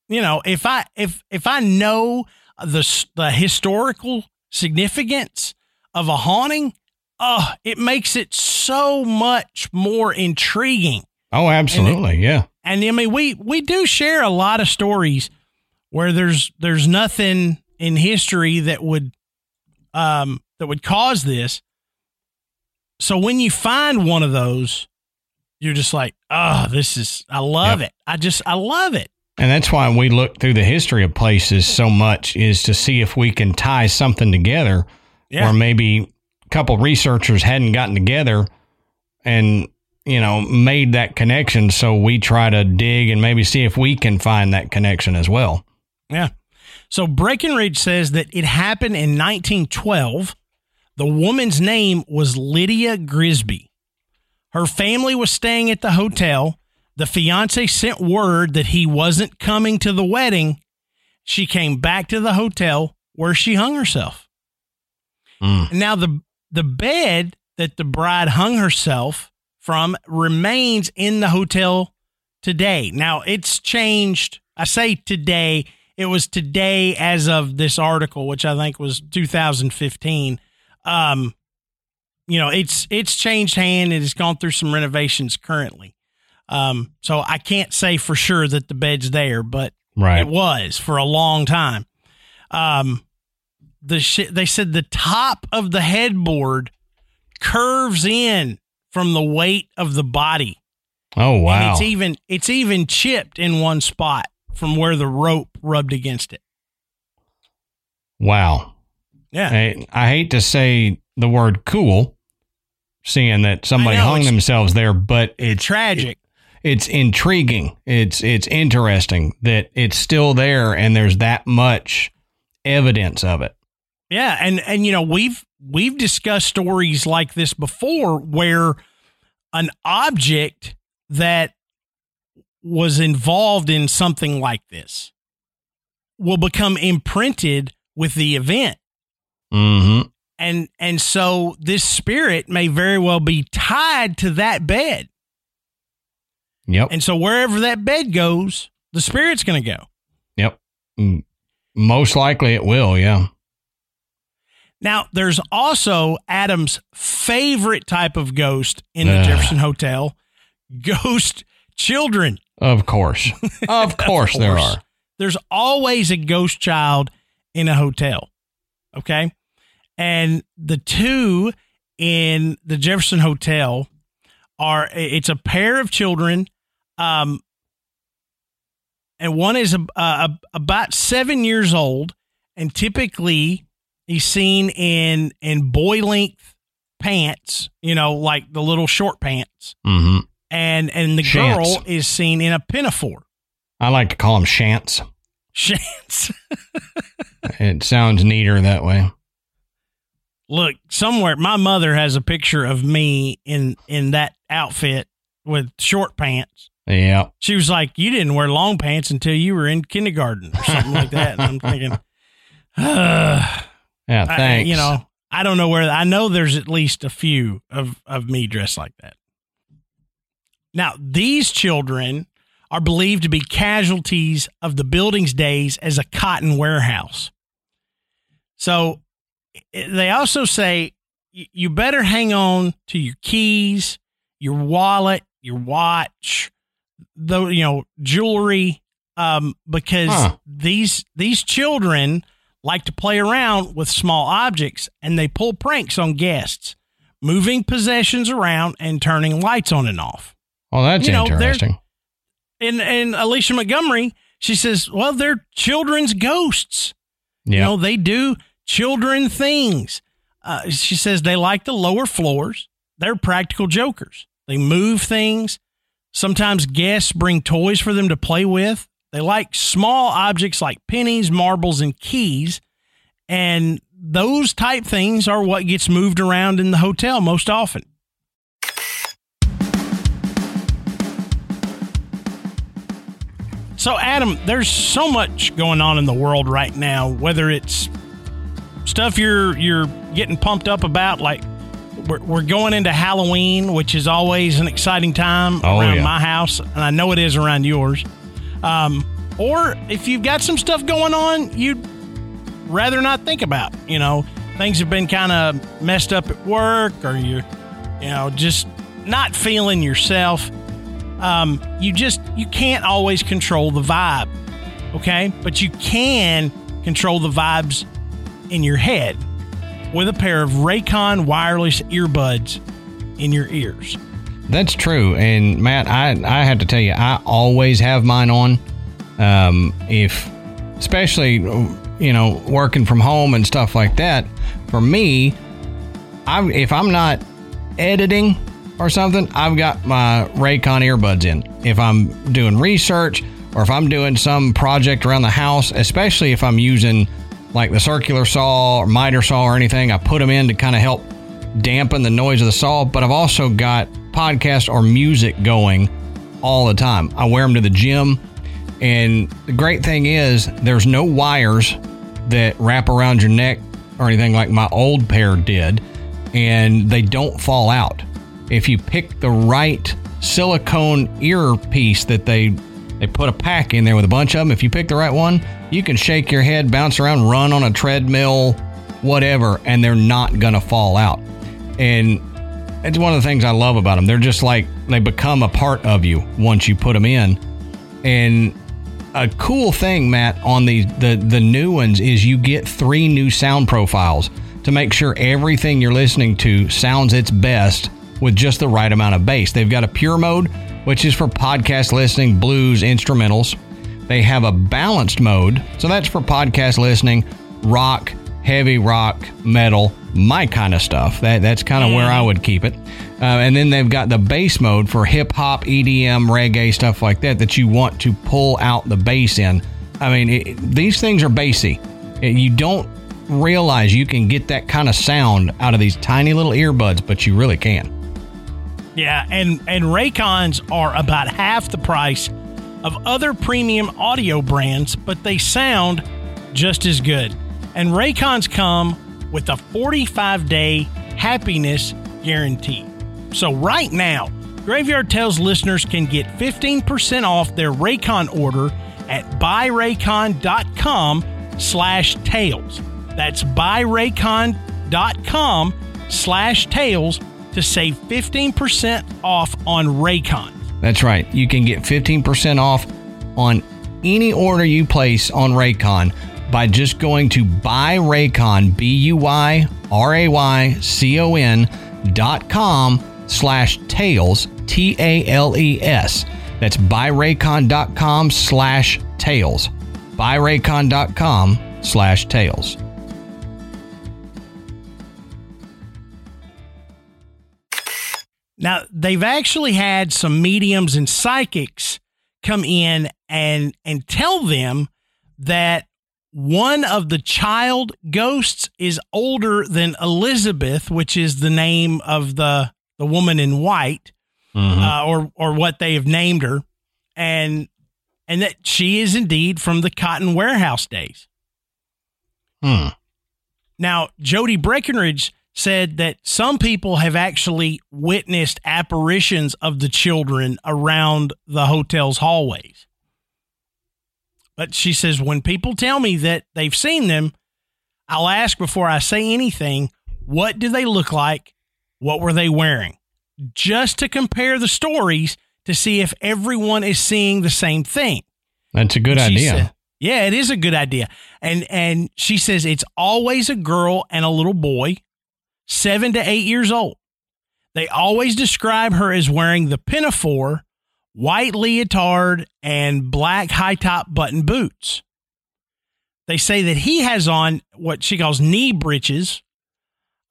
You know, if I if if I know the the historical significance of a haunting, oh, it makes it so much more intriguing. Oh, absolutely. yeah. And I mean, we we do share a lot of stories where there's there's nothing in history that would um that would cause this. So when you find one of those, you're just like, oh, this is I love it. I just I love it. And that's why we look through the history of places so much is to see if we can tie something together Yeah. where maybe a couple researchers hadn't gotten together and you know made that connection so we try to dig and maybe see if we can find that connection as well Yeah. So Breckenridge says that it happened in 1912. The woman's name was Lydia Grisby. Her family was staying at the hotel. The fiance sent word that he wasn't coming to the wedding. She came back to the hotel where she hung herself. Mm. Now the the bed that the bride hung herself from remains in the hotel today. Now it's changed. I say today. It was today as of this article, which I think was 2015. Um, you know, it's it's changed hand. And It has gone through some renovations currently. Um, so I can't say for sure that the bed's there, but Right. it was for a long time. Um, the sh- they said the top of the headboard curves in from the weight of the body. Oh And wow. it's even it's even chipped in one spot from where the rope rubbed against it. wow. Yeah. I, I hate to say the word cool, seeing that somebody know, hung themselves there, but it's Tragic. it's intriguing. It's it's interesting that it's still there and there's that much evidence of it. Yeah, and and you know we've we've discussed stories like this before where an object that was involved in something like this will become imprinted with the event. Mm-hmm. And and so this spirit may very well be tied to that bed. Yep. And so wherever that bed goes, the spirit's going to go. Yep. Most likely it will. Yeah. Now, there's also Adam's favorite type of ghost in the Ugh. Jefferson Hotel ghost children. Of course. Of course there course. are. There's always a ghost child in a hotel. Okay. And the two in the Jefferson Hotel are it's a pair of children. Um, and one is a, a, about seven years old, and typically he's seen in in boy length pants, you know, like the little short pants, Mm-hmm. and and the Shants. girl is seen in a pinafore. I like to call them shants. Chance. It sounds neater that way. Look, somewhere my mother has a picture of me in in that outfit with short pants. Yeah. She was like, "You didn't wear long pants until you were in kindergarten or something like that." And I'm thinking, uh, Yeah. I- Thanks. you know, I don't know where. I know there's at least a few of of me dressed like that. Now, these children are believed to be casualties of the building's days as a cotton warehouse. So they also say you better hang on to your keys, your wallet, your watch, though you know jewelry, um, because Huh. these these children like to play around with small objects and they pull pranks on guests, moving possessions around and turning lights on and off. Well, that's you know, interesting. And and Alicia Montgomery, she says, well, they're children's ghosts. Yeah. You know, they do children things. Uh, she says they like the lower floors. They're practical jokers. They move things. Sometimes guests bring toys for them to play with. They like small objects like pennies, marbles, and keys. And those type things are what gets moved around in the hotel most often. So, Adam, there's so much going on in the world right now. Whether it's stuff you're you're getting pumped up about, like we're, we're going into Halloween, which is always an exciting time Oh, around yeah. my house, and I know it is around yours. Um, or if you've got some stuff going on, you'd rather not think about. You know, things have been kind of messed up at work, or you're, you know, just not feeling yourself. Um, you just you can't always control the vibe, okay? But you can control the vibes in your head with a pair of Raycon wireless earbuds in your ears. That's true. And Matt, I I have to tell you, I always have mine on. Um, if especially you know working from home and stuff like that. For me, I if I'm not editing or something, I've got my Raycon earbuds in. If I'm doing research or if I'm doing some project around the house, especially if I'm using like the circular saw or miter saw or anything, I put them in to kind of help dampen the noise of the saw. But I've also got podcast or music going all the time. I wear them to the gym. And the great thing is, there's no wires that wrap around your neck or anything like my old pair did, and they don't fall out. If you pick the right silicone earpiece that they they put a pack in there with a bunch of them. If you pick the right one, you can shake your head, bounce around, run on a treadmill, whatever, and they're not gonna fall out. And it's one of the things I love about them. They're just like they become a part of you once you put them in. And a cool thing, Matt, on the the the new ones is you get three new sound profiles to make sure everything you're listening to sounds its best with just the right amount of bass. They've got a pure mode, which is for podcast listening, blues, instrumentals. They have a balanced mode, so that's for podcast listening, rock, heavy rock, metal, my kind of stuff. That that's kind of where I would keep it. Uh, and then they've got the bass mode for hip hop, EDM, reggae, stuff like that that you want to pull out the bass in. I mean, it, these things are bassy. You don't realize you can get that kind of sound out of these tiny little earbuds, but you really can. Yeah, and and Raycons are about half the price of other premium audio brands, but they sound just as good. And Raycons come with a 45 day happiness guarantee. So, right now, Graveyard Tales listeners can get 15% off their Raycon order at buyraycon.com slash tales. That's buyraycon.com slash tales to save 15% off on Raycon. That's right. You can get 15% off on any order you place on Raycon by just going to buyraycon, B-U-Y-R-A-Y-C-O-N dot com slash tales, T-A-L-E-S. That's buyraycon.com slash tales. Buyraycon.com slash tales. Now, they've actually had some mediums and psychics come in and and tell them that one of the child ghosts is older than Elizabeth, which is the name of the the woman in white, Mm-hmm. uh, or or what they have named her, and and that she is indeed from the cotton warehouse days. Hmm. Now, Jody Breckenridge said that some people have actually witnessed apparitions of the children around the hotel's hallways. But she says, when people tell me that they've seen them, I'll ask before I say anything, what do they look like? What were they wearing? Just to compare the stories to see if everyone is seeing the same thing. That's a good idea. said- yeah, it is a good idea. And and she says it's always a girl and a little boy, seven to eight years old. They always describe her as wearing the pinafore, white leotard, and black high top button boots. They say that he has on what she calls knee breeches,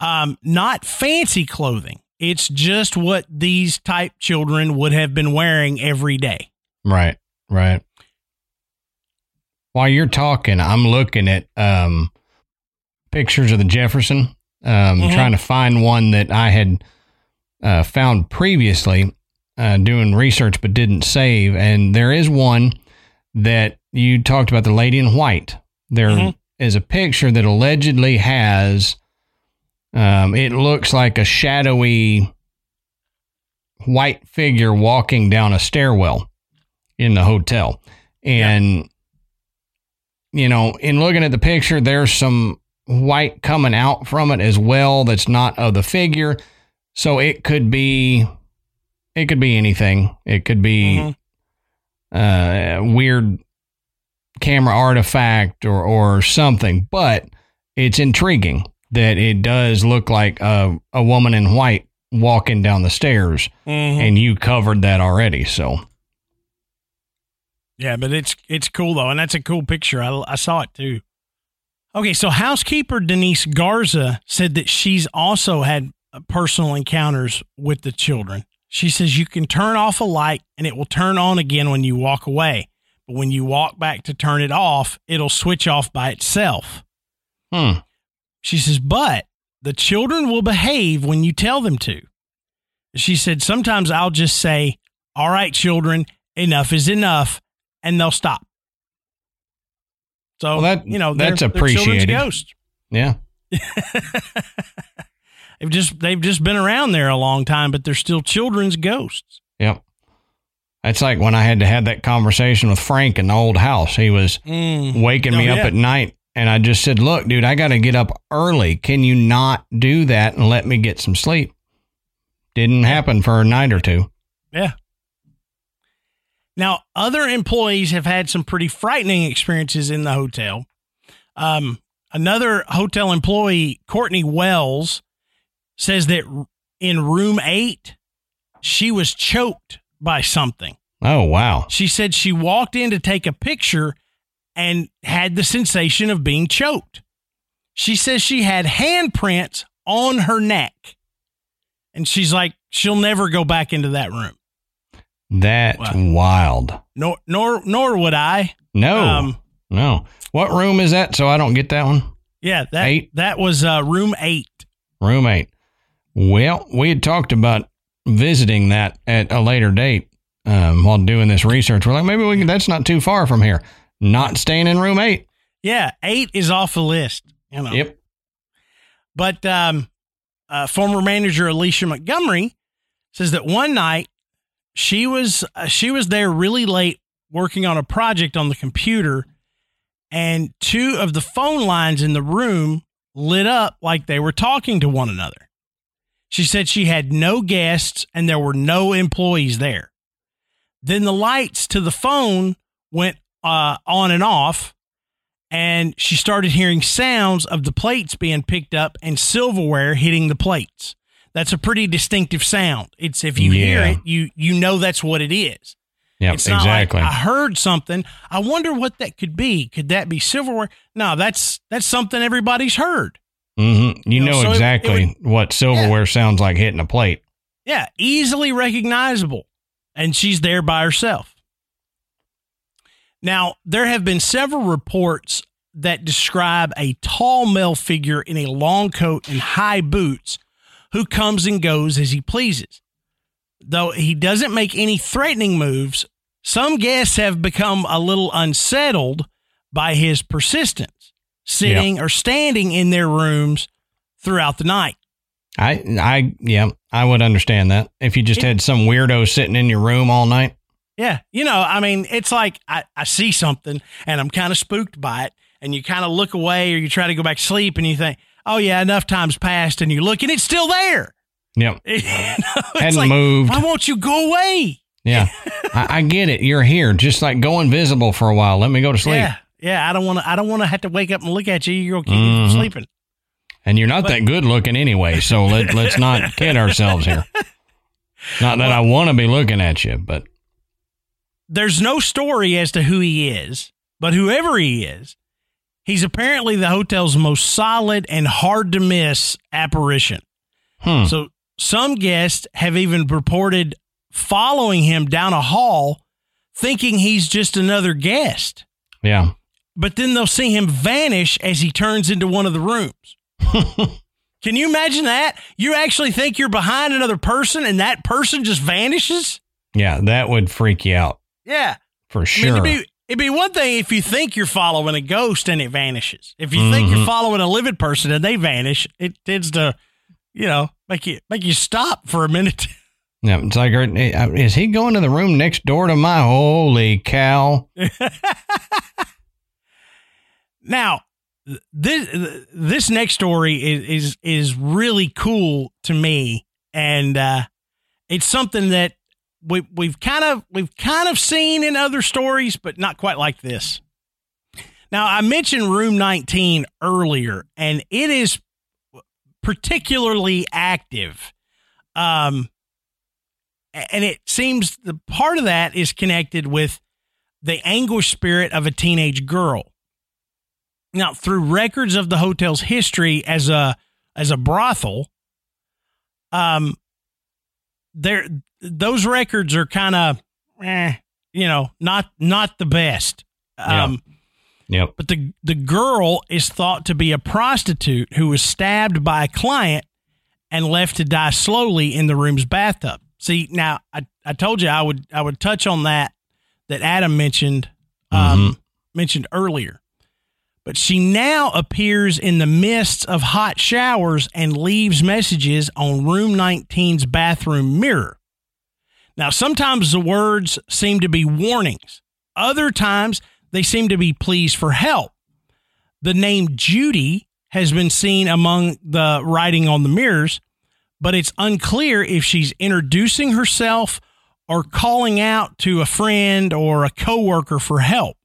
um, not fancy clothing. It's just what these type children would have been wearing every day. Right, right. While you're talking, I'm looking at um, pictures of the Jefferson, um, Mhm. trying to find one that I had uh, found previously uh, doing research but didn't save. And there is one that you talked about, the lady in white. There is Mhm. a picture that allegedly has, um, it looks like a shadowy white figure walking down a stairwell in the hotel. And, you know, in looking at the picture, there's some white coming out from it as well that's not of the figure. So it could be, it could be anything. It could be Mhm. uh, weird camera artifact or, or something, but it's intriguing that it does look like a, a woman in white walking down the stairs Mhm. and you covered that already. So Yeah, but it's it's cool though, and that's a cool picture. I, I saw it too. Okay, so housekeeper Denise Garza said that she's also had personal encounters with the children. She says you can turn off a light and it will turn on again when you walk away, but when you walk back to turn it off, it'll switch off by itself. hmm, She says, but the children will behave when you tell them to. She said, sometimes I'll just say, all right, children, enough is enough, and they'll stop. So, Well, that- you know, that's appreciated. ghosts. yeah, they've just they've just been around there a long time, but they're still children's ghosts. Yep. That's like when I had to have that conversation with Frank in the old house. He was Mm. waking Oh, me up yeah. at night, and I just said, "Look, dude, I got to get up early. Can you not do that and let me get some sleep?" Didn't happen for a night or two. Yeah. Now, other employees have had some pretty frightening experiences in the hotel. Um, another hotel employee, Courtney Wells, says that in room eight, she was choked by something. Oh wow! She said she walked in to take a picture and had the sensation of being choked. She says she had handprints on her neck. And she's like, she'll never go back into that room. That's Wow. wild. Nor nor nor would I. No, Um, no. What room is that? So I don't get that one. yeah, that Eight? that was uh, room eight. Room eight. Well, we had talked about visiting that at a later date um, while doing this research. We're like, maybe we can, that's not too far from here. Not staying in room eight. Yeah, eight is off the list. You know. Yep. But um, uh, former manager Alicia Montgomery says that one night she was uh, she was there really late working on a project on the computer, and two of the phone lines in the room lit up like they were talking to one another. She said she had no guests and there were no employees there. Then the lights to the phone went uh, on and off, and she started hearing sounds of the plates being picked up and silverware hitting the plates. That's a pretty distinctive sound. It's if you hear it, you you know that's what it is. Not exactly. like I heard something. I wonder what that could be. Could that be silverware? No, that's that's something everybody's heard. Hmm You You know, know so it- it exactly what silverware sounds like hitting a plate. Yeah, easily recognizable. And she's there by herself. Now, there have been several reports that describe a tall male figure in a long coat and high boots who comes and goes as he pleases. Though he doesn't make any threatening moves, some guests have become a little unsettled by his persistence, sitting or standing in their rooms throughout the night. I, I, yeah, I would understand that if you just had some weirdo sitting in your room all night. Yeah. You know, I mean, it's like I, I see something and I'm kind of spooked by it. And you kind of look away or you try to go back to sleep and you think, oh, yeah, enough time's passed. And you look and it's still there. Yep. You know, Hadn't like, moved. Why won't you go away? Yeah. I, I get it. You're here. Just like go invisible for a while. Let me go to sleep. Yeah. Yeah. I don't want to, I don't want to have to wake up and look at you. You're going to keep me Mhm. from sleeping. And you're not that good looking anyway. So let, let's not kid ourselves here. Not that I want to be looking at you, but There's no story as to who he is, but whoever he is, he's apparently the hotel's most solid and hard to miss apparition. hmm. So some guests have even reported following him down a hall thinking he's just another guest. yeah. But then they'll see him vanish as he turns into one of the rooms. Can you imagine that? You actually think you're behind another person and that person just vanishes? Yeah. That would freak you out Yeah. for I sure. mean, it'd be, it'd be one thing if you think you're following a ghost and it vanishes. If you think Mhm. you're following a living person and they vanish, it tends to, you know, make you make you stop for a minute. yeah. It's like, is he going to the room next door to my holy cow? Now, this this next story is is is really cool to me, and uh, it's something that we we've kind of we've kind of seen in other stories, but not quite like this. Now, I mentioned Room 19 earlier, and it is particularly active. Um, and it seems the part of that is connected with the anguish spirit of a teenage girl. Now, through records of the hotel's history as a as a brothel, um, there those records are kind of, eh, you know, not not the best. Um, Yep. but the the girl is thought to be a prostitute who was stabbed by a client and left to die slowly in the room's bathtub. See, now I, I told you I would I would touch on that that Adam mentioned um, mentioned earlier. But she now appears in the midst of hot showers and leaves messages on room 19's bathroom mirror. Now, sometimes the words seem to be warnings, other times they seem to be pleas for help. The name Judy has been seen among the writing on the mirrors, but it's unclear if she's introducing herself or calling out to a friend or a coworker for help.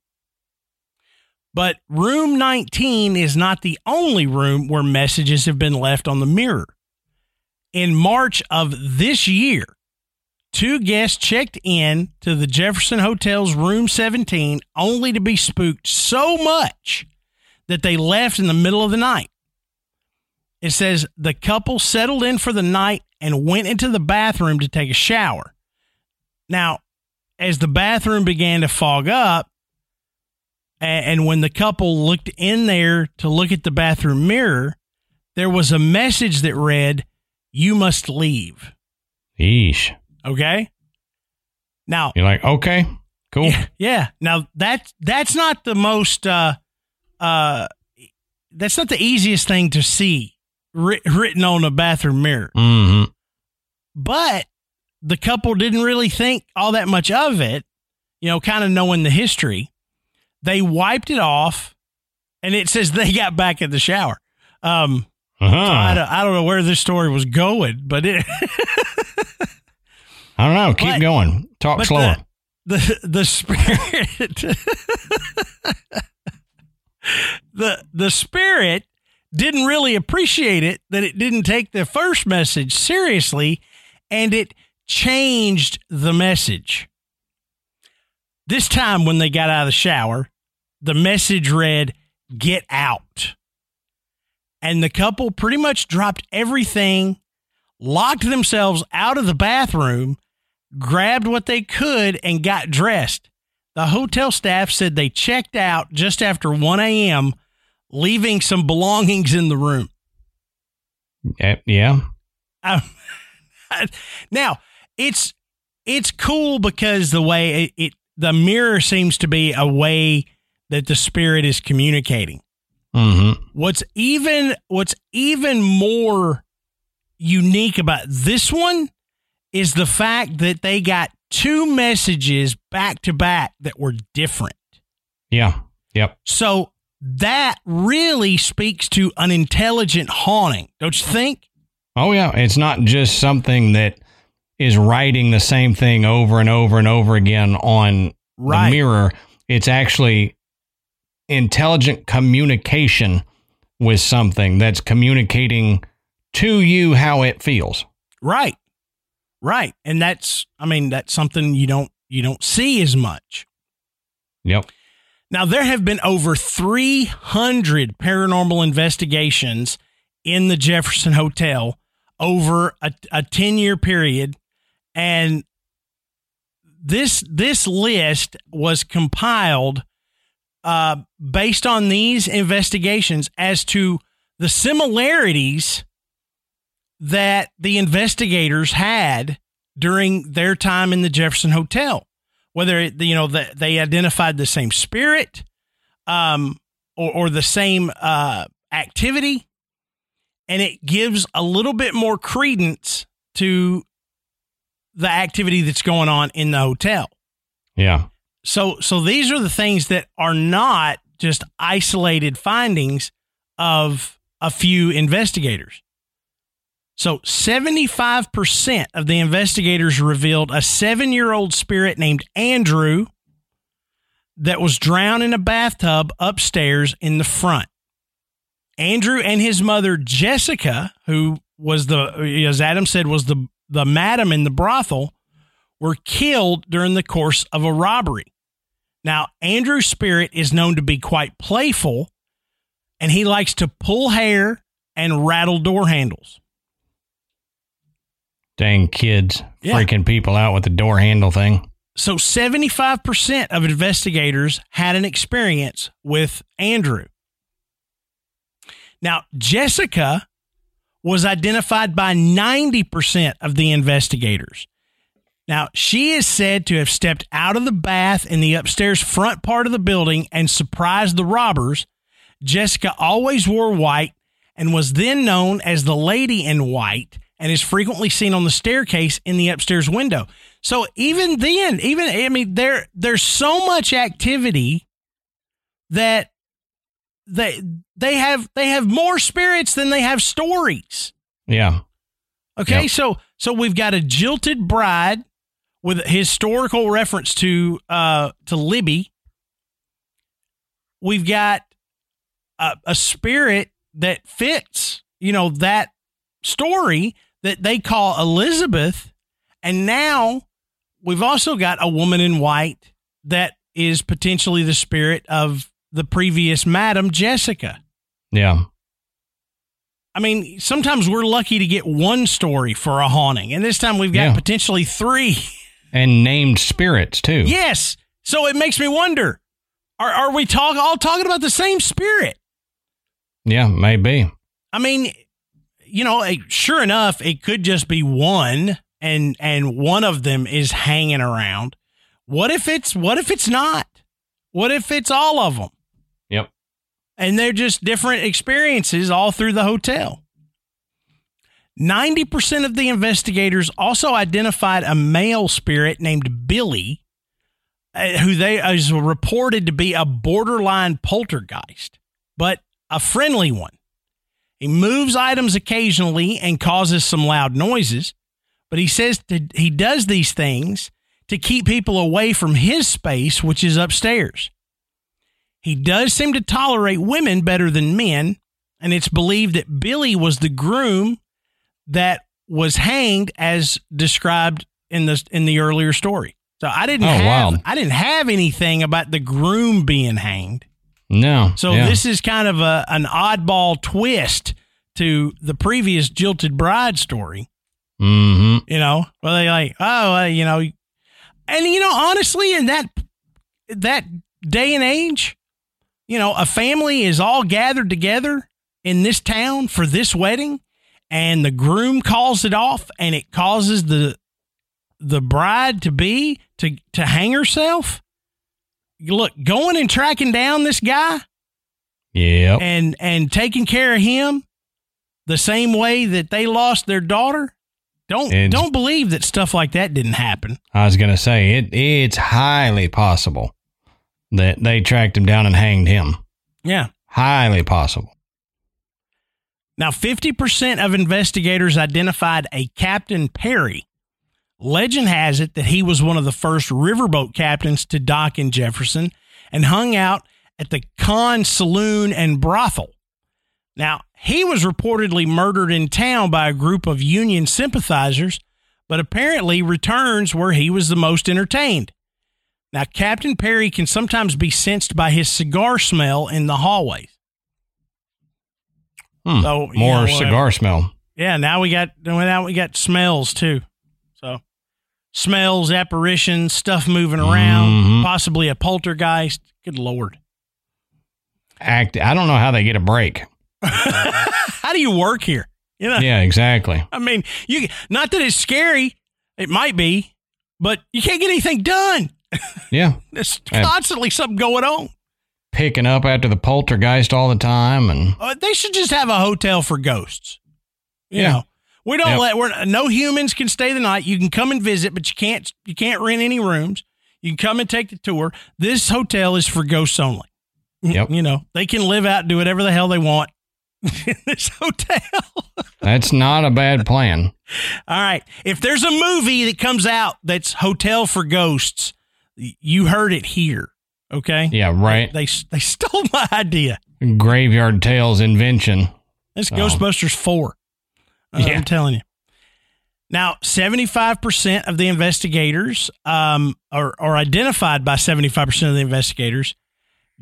But room 19 is not the only room where messages have been left on the mirror. In March of this year, two guests checked in to the Jefferson Hotel's room 17 only to be spooked so much that they left in the middle of the night. It says the couple settled in for the night and went into the bathroom to take a shower. Now, as the bathroom began to fog up, and when the couple looked in there to look at the bathroom mirror, there was a message that read, You must leave. Eesh. Okay. Now you're like, okay, cool. Yeah. yeah. Now that's that's not the most uh uh that's not the easiest thing to see written on a bathroom mirror. Mm-hmm. But the couple didn't really think all that much of it, you know, kind of knowing the history. They wiped it off, and it says they got back in the shower. Um, uh-huh. so I, don't, I, don't, know where this story was going, but it. I don't know. Keep but, going. Talk slower. The, the, the spirit. the the spirit didn't really appreciate it that it didn't take the first message seriously and it changed the message. This time, when they got out of the shower, the message read, Get out. And the couple pretty much dropped everything, locked themselves out of the bathroom, grabbed what they could, and got dressed. The hotel staff said they checked out just after 1 a.m., leaving some belongings in the room. Uh, yeah. Uh, now, it's it's cool because the way it, it the mirror seems to be a way that the spirit is communicating. Mm-hmm. What's even what's even more unique about this one is the fact that they got two messages back to back that were different. Yeah. Yep. So that really speaks to an intelligent haunting, don't you think? Oh yeah, it's not just something that is writing the same thing over and over and over again on right. the mirror. It's actually intelligent communication with something that's communicating to you how it feels. Right. Right. And that's I mean that's something you don't you don't see as much. Yep. Now there have been over 300 paranormal investigations in the Jefferson Hotel over a, a 10 year period and this this list was compiled uh, based on these investigations as to the similarities that the investigators had during their time in the Jefferson Hotel. Whether you know that they identified the same spirit, um, or, or the same uh, activity, and it gives a little bit more credence to the activity that's going on in the hotel. Yeah. So so these are the things that are not just isolated findings of a few investigators. So 75% of the investigators revealed a 7-year-old spirit named Andrew that was drowned in a bathtub upstairs in the front. Andrew and his mother Jessica, who was the as Adam said was the the madam in the brothel were killed during the course of a robbery. Now, Andrew's spirit is known to be quite playful, and he likes to pull hair and rattle door handles. Dang kids yeah. freaking people out with the door handle thing. So, 75% of investigators had an experience with Andrew. Now, Jessica was identified by 90% of the investigators. Now, she is said to have stepped out of the bath in the upstairs front part of the building and surprised the robbers. Jessica always wore white and was then known as the Lady in White and is frequently seen on the staircase in the upstairs window. So even then, even I mean, there there's so much activity that they they have they have more spirits than they have stories. Yeah. Okay, Yep. so so we've got a jilted bride with historical reference to uh to Libby. We've got a, a spirit that fits, you know, that story that they call Elizabeth, and now we've also got a woman in white that is potentially the spirit of the previous Madam Jessica. Yeah. I mean, sometimes we're lucky to get one story for a haunting, and this time we've got Yeah. potentially three. And named spirits too. yes. So it makes me wonder are, are we talk, all talking about the same spirit? Yeah, maybe. I mean, you know, sure enough, it could just be one, and and one of them is hanging around. What if it's what if it's not? What if it's all of them? Yep. and they're just different experiences all through the hotel. 90% of the investigators also identified a male spirit named Billy, uh, who they is reported to be a borderline poltergeist, but a friendly one. He moves items occasionally and causes some loud noises, but he says that he does these things to keep people away from his space, which is upstairs. He does seem to tolerate women better than men, and it's believed that Billy was the groom that was hanged as described in the in the earlier story. So I didn't Oh, have wow. I didn't have anything about the groom being hanged. No. So yeah. this is kind of a an oddball twist to the previous jilted bride story. Mm-hmm. You know, where they like, oh, uh, you know, and you know, honestly, in that that day and age, you know, a family is all gathered together in this town for this wedding, and the groom calls it off, and it causes the the bride to be to to hang herself. Look, going and tracking down this guy yeah and and taking care of him the same way that they lost their daughter. Don't It's- don't believe that stuff like that didn't happen. I was gonna say it. It's highly possible that they tracked him down and hanged him. Yeah. Highly possible. Now, 50% of investigators identified a Captain Perry. Legend has it that he was one of the first riverboat captains to dock in Jefferson and hung out at the Con Saloon and Brothel. Now, he was reportedly murdered in town by a group of Union sympathizers, but apparently returns where he was the most entertained. Now, Captain Perry can sometimes be sensed by his cigar smell in the hallways. Hmm. So, More know, uh, cigar smell. Yeah, now we got now we got smells too. So smells, apparitions, stuff moving around, Mhm. possibly a poltergeist. Good lord. Act. I don't know how they get a break. How do you work here? You know, Yeah, exactly. I mean, you not that it's scary. It might be, but you can't get anything done. Yeah, There's constantly something going on. Picking up after the poltergeist all the time, and Uh, they should just have a hotel for ghosts. You Yeah. know, we don't Yep. let we're no humans can stay the night. You can come and visit, but you can't you can't rent any rooms. You can come and take the tour. This hotel is for ghosts only. Yep. You know, they can live out, do whatever the hell they want in this hotel. that's not a bad plan. All right. If there's a movie that comes out that's Hotel for Ghosts, you heard it here. Okay. Yeah, right. They they stole my idea. Graveyard Tales invention. That's Oh. Ghostbusters 4. Uh, Yeah. I'm telling you. Now, 75% of the investigators, um, or, or identified by 75% of the investigators,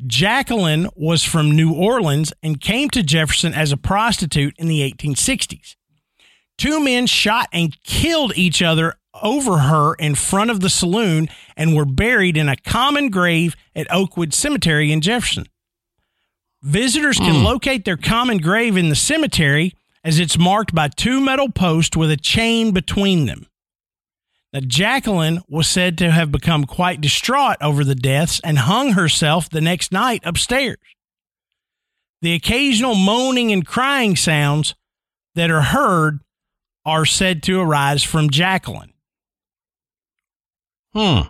Jacqueline was from New Orleans and came to Jefferson as a prostitute in the 1860s. Two men shot and killed each other over her in front of the saloon and were buried in a common grave at Oakwood Cemetery in Jefferson. Visitors can Hmm. locate their common grave in the cemetery as it's marked by two metal posts with a chain between them. Now, Jacqueline was said to have become quite distraught over the deaths and hung herself the next night upstairs. The occasional moaning and crying sounds that are heard are said to arise from Jacqueline. Hmm.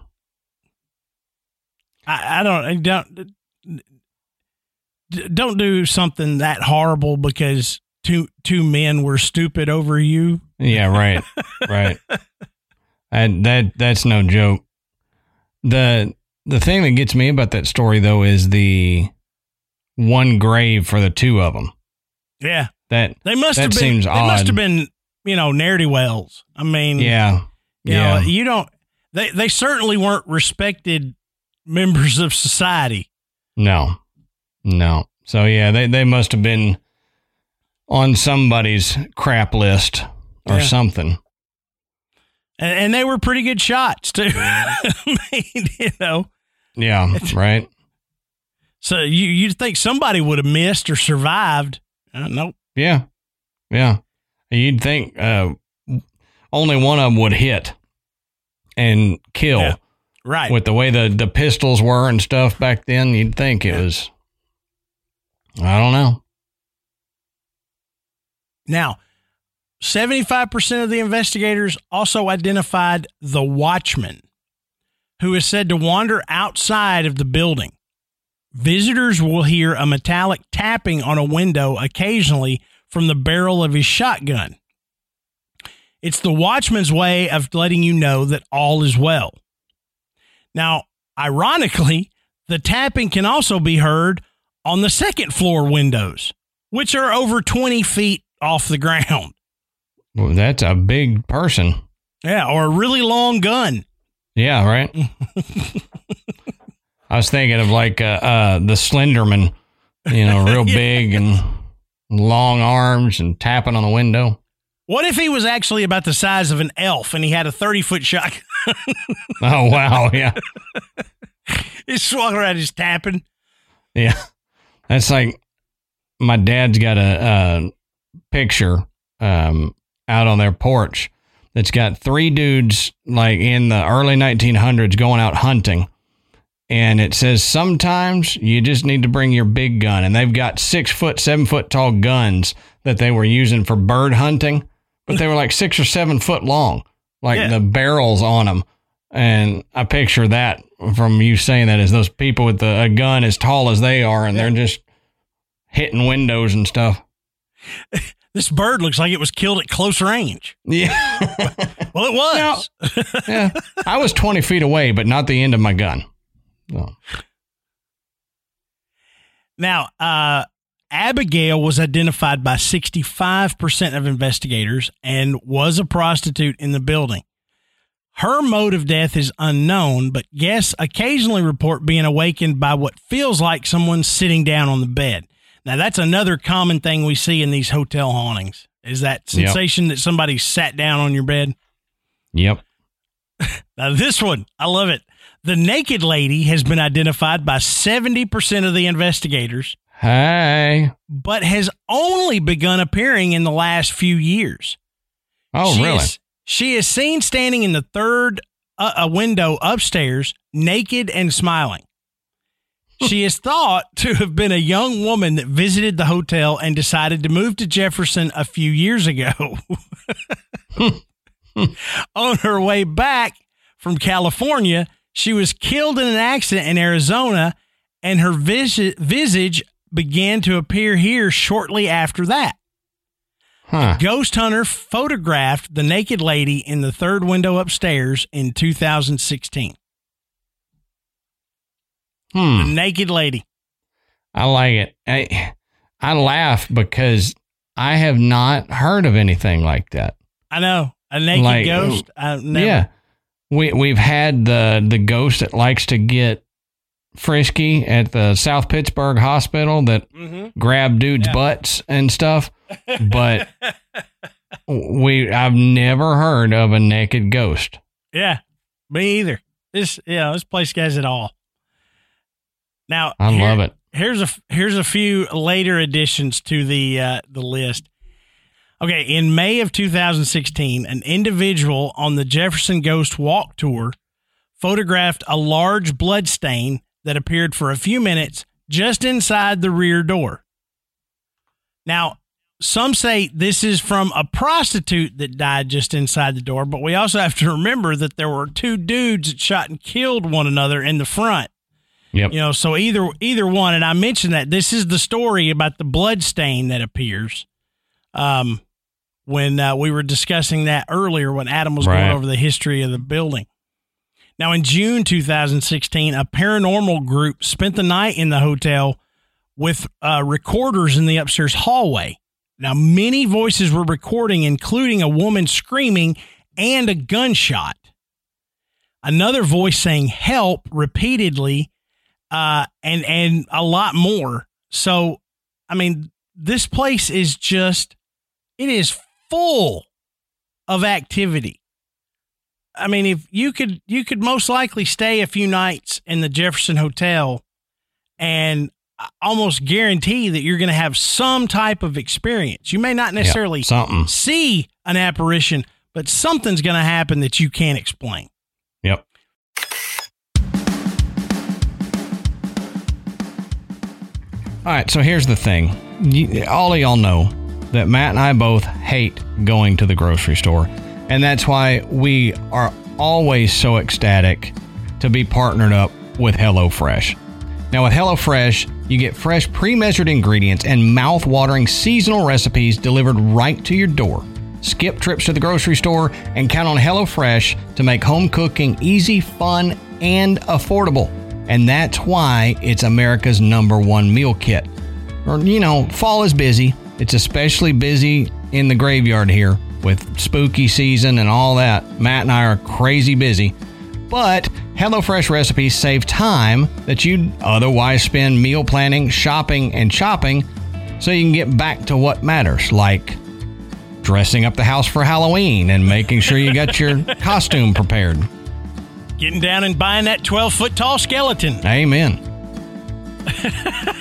I, I don't I don't don't do something that horrible because two two men were stupid over you. Yeah, right. right. And that that's no joke. The the thing that gets me about that story though is the one grave for the two of them. Yeah, That they must That have been. seems they must have been, you know, ne'er do wells. I mean, yeah. you yeah. know, you don't. They they certainly weren't respected members of society. No. No. So yeah, they they must have been on somebody's crap list or Yeah. something. And, and they were pretty good shots too. I mean, you know, Yeah, right. so you you'd think somebody would have missed or survived. Uh, nope. Yeah. Yeah. You'd think uh, only one of them would hit and kill Yeah. Right. with the way the, the pistols were and stuff back then. You'd think it Yeah. was, I don't know. Now, 75% of the investigators also identified the watchman, who is said to wander outside of the building. Visitors will hear a metallic tapping on a window occasionally from the barrel of his shotgun. It's the watchman's way of letting you know that all is well. Now, ironically, the tapping can also be heard on the second floor windows, which are over 20 feet off the ground. Well, that's a big person. Yeah, or a really long gun. Yeah, right. I was thinking of like uh, uh, the Slenderman, you know, real Yeah. big and long arms and tapping on the window. What if he was actually about the size of an elf and he had a 30 foot shotgun? Oh wow, yeah, He's walking around just tapping. yeah. That's like my dad's got a, a picture um, out on their porch that's got three dudes like in the early 1900s going out hunting. And it says sometimes you just need to bring your big gun. And they've got six foot, seven foot tall guns that they were using for bird hunting, but they were like six or seven foot long, like Yeah. the barrels on them. And I picture that from you saying that as those people with the, a gun as tall as they are, and they're just hitting windows and stuff. This bird looks like it was killed at close range. Yeah. Well, it was. yeah. I was 20 feet away, but not the end of my gun. So, Now, uh, Abigail was identified by 65% of investigators and was a prostitute in the building. Her mode of death is unknown, but guests occasionally report being awakened by what feels like someone sitting down on the bed. Now, that's another common thing we see in these hotel hauntings is that Yep. sensation that somebody sat down on your bed. yep. Now, this one, I love it. The naked lady has been identified by 70% of the investigators, Hey. but has only begun appearing in the last few years. Oh, she really? Is, she is seen standing in the third uh, a window upstairs, naked and smiling. she is thought to have been a young woman that visited the hotel and decided to move to Jefferson a few years ago. On her way back from California, she was killed in an accident in Arizona, and her vis- visage began to appear here shortly after that. Huh. Ghost Hunter photographed the naked lady in the third window upstairs in 2016. The Hmm. naked lady. I like it. I, I laugh because I have not heard of anything like that. I know. A naked Like, ghost. I never. Yeah. We we've had the the ghost that likes to get frisky at the South Pittsburg hospital that Mm-hmm. grab dudes' Yeah. butts and stuff. But we I've never heard of a naked ghost. Yeah. Me either. This yeah, this place has it all. Now I here- love it. Here's a here's a few later additions to the uh, the list. Okay, in May of 2016, an individual on the Jefferson Ghost Walk Tour photographed a large blood stain that appeared for a few minutes just inside the rear door. Now, some say this is from a prostitute that died just inside the door, but we also have to remember that there were two dudes that shot and killed one another in the front. Yep. You know, so either either one, and I mentioned that this is the story about the blood stain that appears. Um, when uh, we were discussing that earlier, when Adam was Right. going over the history of the building. Now, in June 2016, a paranormal group spent the night in the hotel with uh, recorders in the upstairs hallway. Now, many voices were recording, including a woman screaming and a gunshot. Another voice saying "help" repeatedly, uh, and and a lot more. So, I mean, this place is just it is full of activity. I mean, if you could, you could most likely stay a few nights in the Jefferson Hotel, and I almost guarantee that you're going to have some type of experience. You may not necessarily something. see an apparition, but something's going to happen that you can't explain. Yep. All right, so here's the thing. You, all of y'all know that Matt and I both hate going to the grocery store. And that's why we are always so ecstatic to be partnered up with HelloFresh. Now, with HelloFresh, you get fresh, pre measured ingredients and mouth watering seasonal recipes delivered right to your door. Skip trips to the grocery store and count on HelloFresh to make home cooking easy, fun, and affordable. And that's why it's America's number one meal kit. Or, you know, fall is busy. It's especially busy in the graveyard here with spooky season and all that. Matt and I are crazy busy. But HelloFresh recipes save time that you'd otherwise spend meal planning, shopping, and shopping so you can get back to what matters, like dressing up the house for Halloween and making sure you got your costume prepared. Getting down and buying that 12 foot tall skeleton. Amen.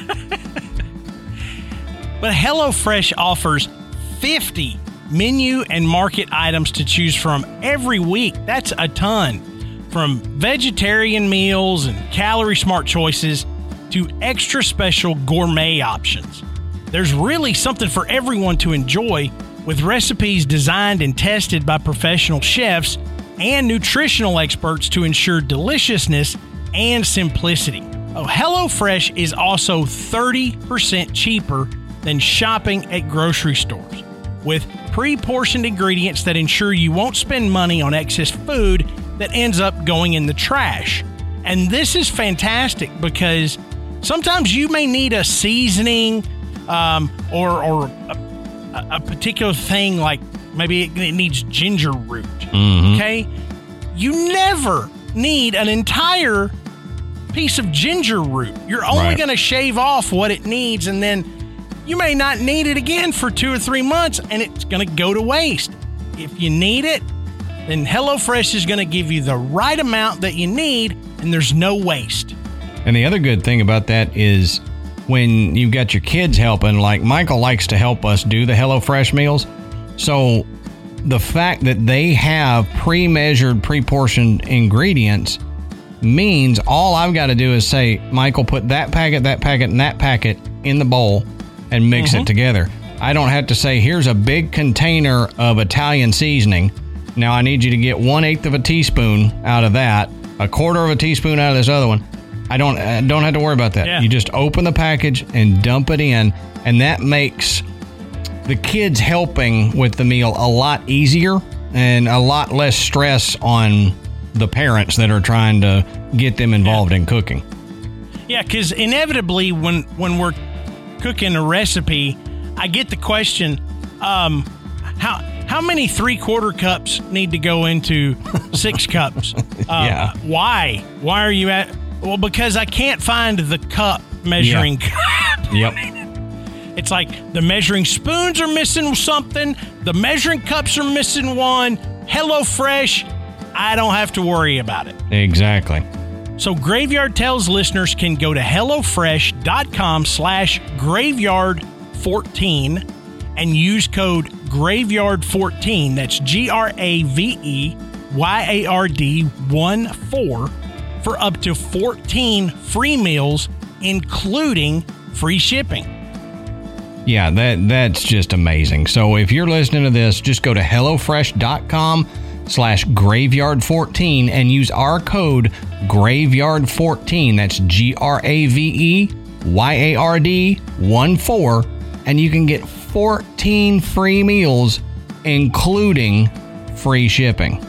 But HelloFresh offers 50 menu and market items to choose from every week. That's a ton. From vegetarian meals and calorie smart choices to extra special gourmet options. There's really something for everyone to enjoy with recipes designed and tested by professional chefs and nutritional experts to ensure deliciousness and simplicity. Oh, HelloFresh is also 30% cheaper than shopping at grocery stores with pre portioned ingredients that ensure you won't spend money on excess food that ends up going in the trash. And this is fantastic because sometimes you may need a seasoning um, or, or a, a particular thing like maybe it, it needs ginger root. Okay. You never need an entire piece of ginger root. You're only Right. going to shave off what it needs and then you may not need it again for two or three months and it's going to go to waste. If you need it, then HelloFresh is going to give you the right amount that you need and there's no waste. And the other good thing about that is when you've got your kids helping, like Michael likes to help us do the HelloFresh meals. So the fact that they have pre measured, pre portioned ingredients means all I've got to do is say, Michael, put that packet, that packet, and that packet in the bowl and mix it mm-hmm. together. I don't have to say, here's a big container of Italian seasoning. Now I need you to get one eighth of a teaspoon out of that, a quarter of a teaspoon out of this other one. I don't I don't have to worry about that. Yeah. You just open the package and dump it in, and that makes the kids helping with the meal a lot easier and a lot less stress on the parents that are trying to get them involved in cooking. Yeah, because inevitably, when when we're cooking a recipe, I get the question, um, how how many three quarter cups need to go into six cups? Uh, Yeah. Why? Why are you at? Well, because I can't find the cup measuring cup. Yep. It's like the measuring spoons are missing something, the measuring cups are missing one. Hello Fresh, I don't have to worry about it. Exactly. So Graveyard Tales listeners can go to HelloFresh.com slash graveyard14 and use code graveyard14. That's G-R-A-V-E-Y-A-R-D 1 4 for up to 14 free meals, including free shipping. Yeah, that that's just amazing. So if you're listening to this, just go to hellofresh.com slash graveyard14 and use our code graveyard14. That's G-R-A-V-E-Y-A-R-D 1 4. And you can get 14 free meals, including free shipping.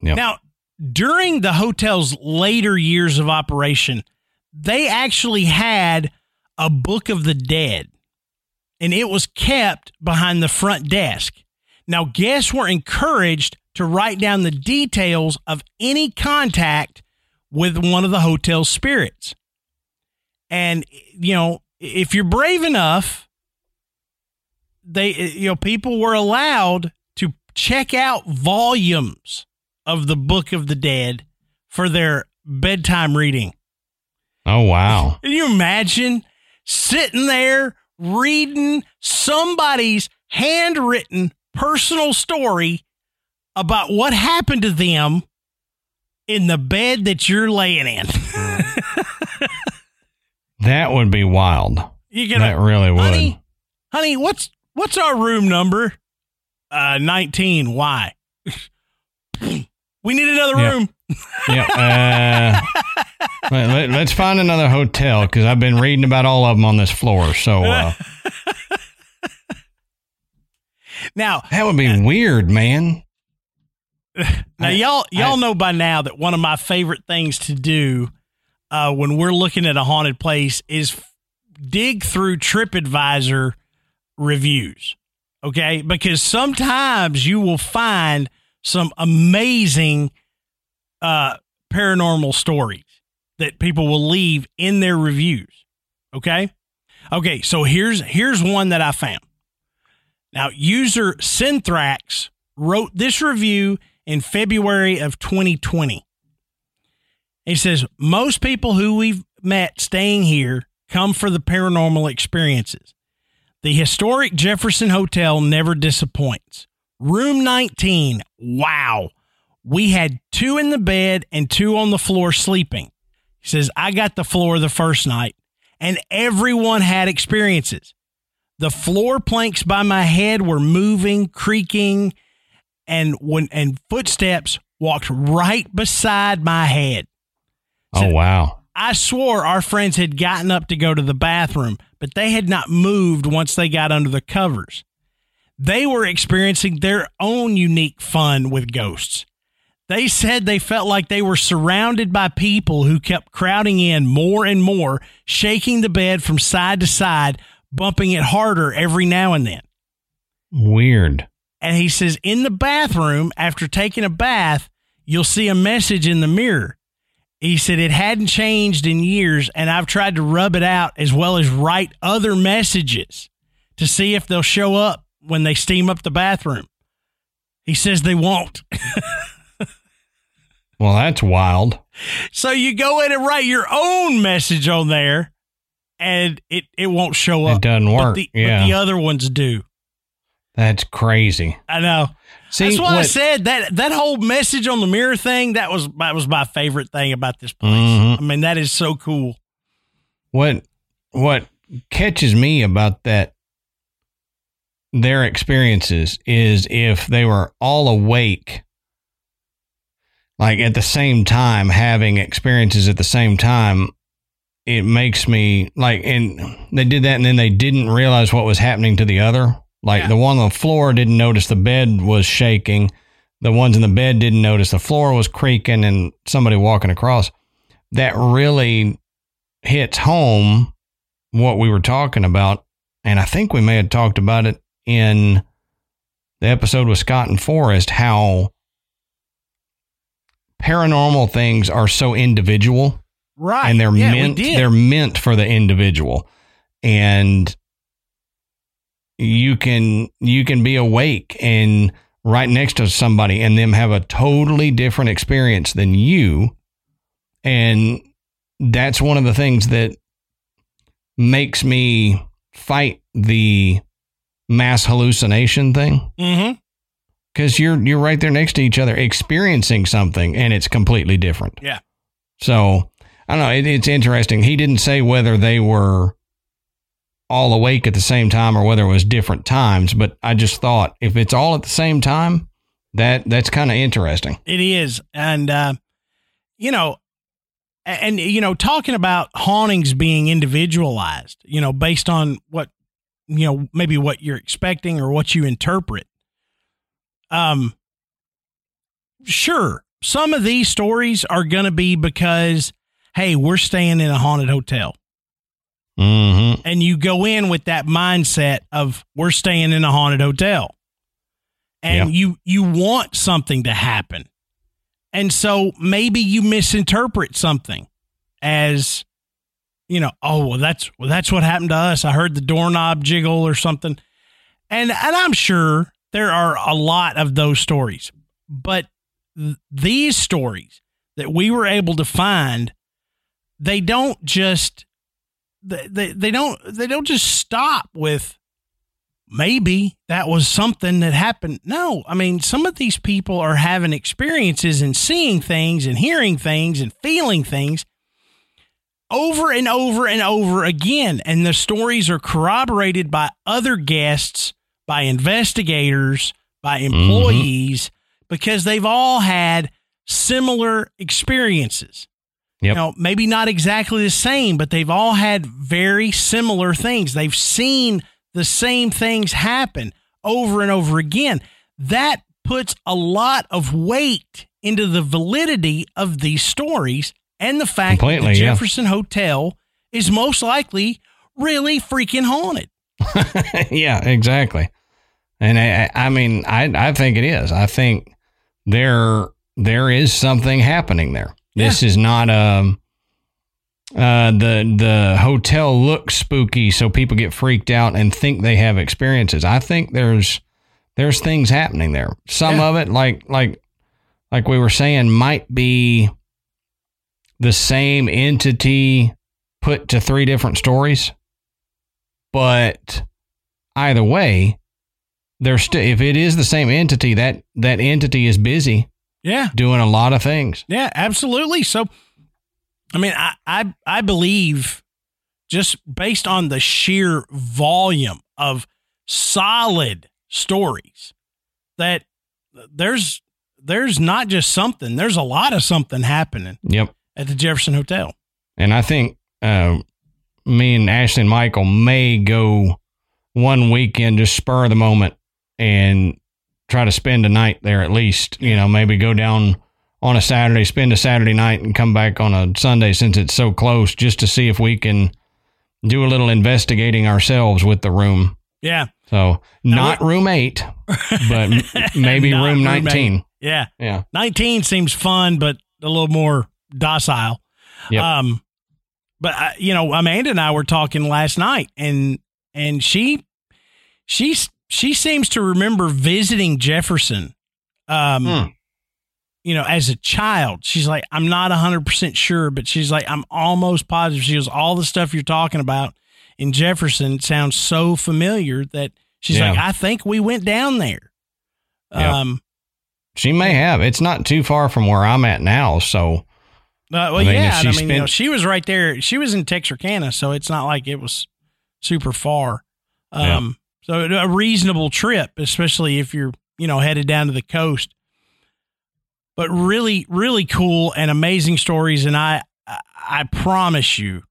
Yep. Now, during the hotel's later years of operation, they actually had a Book of the Dead, and it was kept behind the front desk. Now, guests were encouraged to write down the details of any contact with one of the hotel spirits. And, you know, if you're brave enough, they, you know, people were allowed to check out volumes of the Book of the Dead for their bedtime reading. Oh, wow. Can you imagine sitting there reading somebody's handwritten personal story about what happened to them in the bed that you're laying in? that would be wild. You gonna, that really would. Honey, honey, what's what's our room number? Uh, 19. Why? We need another room. Yeah. Uh, let, us find another hotel because I've been reading about all of them on this floor. So uh, now that would be uh, weird, man. Now y'all y'all I, know by now that one of my favorite things to do uh, when we're looking at a haunted place is f- dig through TripAdvisor reviews. Okay, because sometimes you will find some amazing uh, paranormal stories that people will leave in their reviews. Okay. Okay. So here's here's one that I found. Now, user Synthrax wrote this review in February of 2020. He says most people who we've met staying here come for the paranormal experiences. The historic Jefferson Hotel never disappoints. Room 19. Wow. We had two in the bed and two on the floor sleeping. He says, I got the floor the first night, and everyone had experiences. The floor planks by my head were moving, creaking, and when and footsteps walked right beside my head. oh wow. I swore our friends had gotten up to go to the bathroom, but they had not moved once they got under the covers they were experiencing their own unique fun with ghosts. They said they felt like they were surrounded by people who kept crowding in more and more, shaking the bed from side to side, bumping it harder every now and then. Weird. And he says, in the bathroom, after taking a bath, you'll see a message in the mirror. He said it hadn't changed in years, and I've tried to rub it out as well as write other messages to see if they'll show up when they steam up the bathroom. He says they won't. well, that's wild. So you go in and write your own message on there, and it, it won't show up. It doesn't work. But the, yeah. But the other ones do. That's crazy. I know. See, That's why what, I said that that whole message on the mirror thing. That was that was my favorite thing about this place. Mm-hmm. I mean, that is so cool. What what catches me about that their experiences is if they were all awake like at the same time having experiences at the same time it makes me like and they did that and then they didn't realize what was happening to the other. Like yeah. the one on the floor didn't notice the bed was shaking. The ones in the bed didn't notice. The floor was creaking and somebody walking across. That really hits home what we were talking about and i think we may have talked about it in the episode with Scott and Forrest how paranormal things are so individual. Right. And they're yeah, meant they're meant for the individual. And you can you can be awake and right next to somebody and them have a totally different experience than you. And that's one of the things that makes me fight the mass hallucination thing. Mm-hmm. Because you're you're right there next to each other, experiencing something, and it's completely different. Yeah. So I don't know. It, it's interesting. He didn't say whether they were all awake at the same time or whether it was different times, but I just thought if it's all at the same time, that that's kind of interesting. It is, and uh, you know, and you know, talking about hauntings being individualized, you know, based on what you know, maybe what you're expecting or what you interpret. Um, sure, some of these stories are going to be because, hey, we're staying in a haunted hotel. Mm-hmm. And you go in with that mindset of we're staying in a haunted hotel. And you you want something to happen. And so maybe you misinterpret something as you know, oh well that's well that's what happened to us. I heard the doorknob jiggle or something. And and I'm sure there are a lot of those stories. But th- these stories that we were able to find they don't just they, they, they don't they don't just stop with maybe that was something that happened no i mean some of these people are having experiences and seeing things and hearing things and feeling things over and over and over again and the stories are corroborated by other guests by investigators by employees mm-hmm. because they've all had similar experiences Yep. Know, maybe not exactly the same, but they've all had very similar things. They've seen the same things happen over and over again. That puts a lot of weight into the validity of these stories and the fact Completely, that the Jefferson yeah. Hotel is most likely really freaking haunted. yeah, exactly. And I, I mean, I, I think it is. I think there there is something happening there. This yeah. is not um uh the the hotel looks spooky so people get freaked out and think they have experiences. I think there's there's things happening there. Some yeah. of it like like like we were saying might be the same entity put to three different stories. But either way, there's still if it is the same entity, that that entity is busy yeah. Doing a lot of things. Yeah, absolutely. So, I mean, I, I, I believe just based on the sheer volume of solid stories that there's there's not just something there's a lot of something happening yep at the jefferson hotel and i think uh, me and ashley and michael may go one weekend just spur of the moment and try to spend a night there at least. You know, maybe go down on a Saturday, spend a Saturday night, and come back on a Sunday since it's so close, just to see if we can do a little investigating ourselves with the room. Yeah. So not room eight, but maybe room nineteen. Yeah. Yeah. Nineteen seems fun, but a little more docile. Yep. Um, but uh, you know, Amanda and I were talking last night, and and she she's she seems to remember visiting Jefferson. Um, hmm. You know, as a child, she's like, I'm not 100% sure, but she's like, I'm almost positive. She goes, All the stuff you're talking about in Jefferson sounds so familiar that she's yeah. like, I think we went down there. Yeah. Um, she may have. It's not too far from where I'm at now. So, uh, well, I mean, yeah. I mean, spent- you know, she was right there. She was in Texarkana, so it's not like it was super far. Um, so a reasonable trip, especially if you're, you know, headed down to the coast. But really, really cool and amazing stories. And I, I promise you,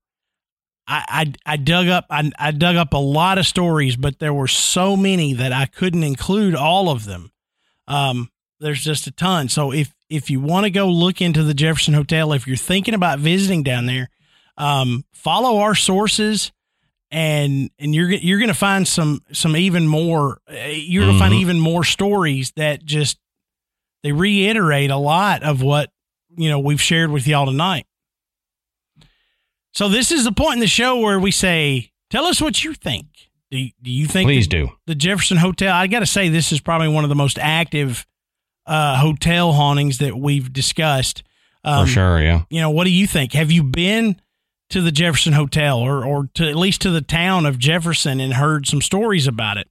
I, I, I dug up, I, I dug up a lot of stories, but there were so many that I couldn't include all of them. Um, there's just a ton. So if, if you want to go look into the Jefferson Hotel, if you're thinking about visiting down there, um, follow our sources and and you're you're going to find some some even more you're going to mm-hmm. find even more stories that just they reiterate a lot of what you know we've shared with y'all tonight. So this is the point in the show where we say, tell us what you think. Do you, do you think Please the, do. The Jefferson Hotel, I got to say this is probably one of the most active uh, hotel hauntings that we've discussed. Um, For sure, yeah. You know, what do you think? Have you been to the Jefferson Hotel or, or to at least to the town of Jefferson and heard some stories about it.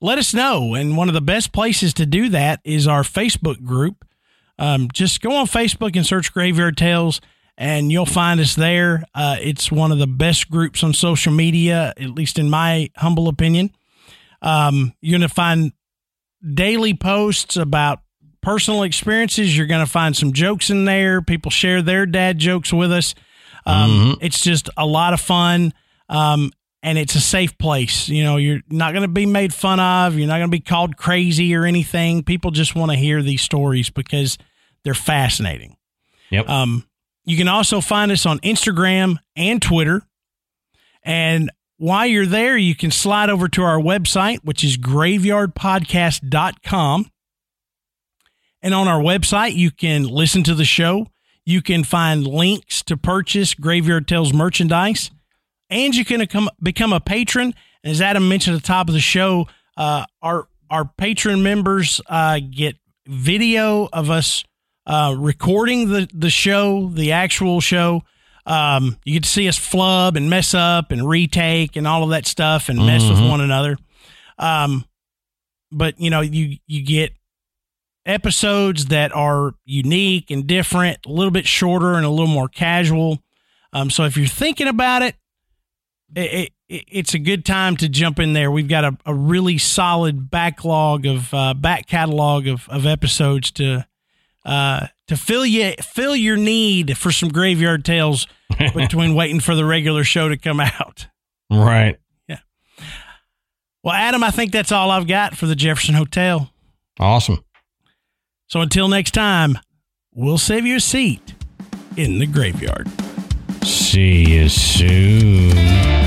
let us know. And one of the best places to do that is our Facebook group. Um, just go on Facebook and search Graveyard Tales, and you'll find us there. Uh, it's one of the best groups on social media, at least in my humble opinion. Um, you're going to find daily posts about personal experiences. You're going to find some jokes in there. People share their dad jokes with us. Um, mm-hmm. It's just a lot of fun. Um, and it's a safe place. You know, you're not going to be made fun of. You're not going to be called crazy or anything. People just want to hear these stories because they're fascinating. Yep. Um, you can also find us on Instagram and Twitter. And while you're there, you can slide over to our website, which is graveyardpodcast.com. And on our website, you can listen to the show. You can find links to purchase Graveyard Tales merchandise and you can become, become a patron. And as Adam mentioned at the top of the show, uh, our our patron members uh, get video of us uh, recording the the show, the actual show. Um, you get to see us flub and mess up and retake and all of that stuff and mess mm-hmm. with one another. Um, but you know, you you get episodes that are unique and different, a little bit shorter and a little more casual. Um, so if you're thinking about it, it, it, it's a good time to jump in there. We've got a, a really solid backlog of uh, back catalog of, of episodes to uh, to fill you fill your need for some graveyard tales between waiting for the regular show to come out. Right. Yeah. Well, Adam, I think that's all I've got for the Jefferson Hotel. Awesome. So until next time, we'll save you a seat in the graveyard. See you soon.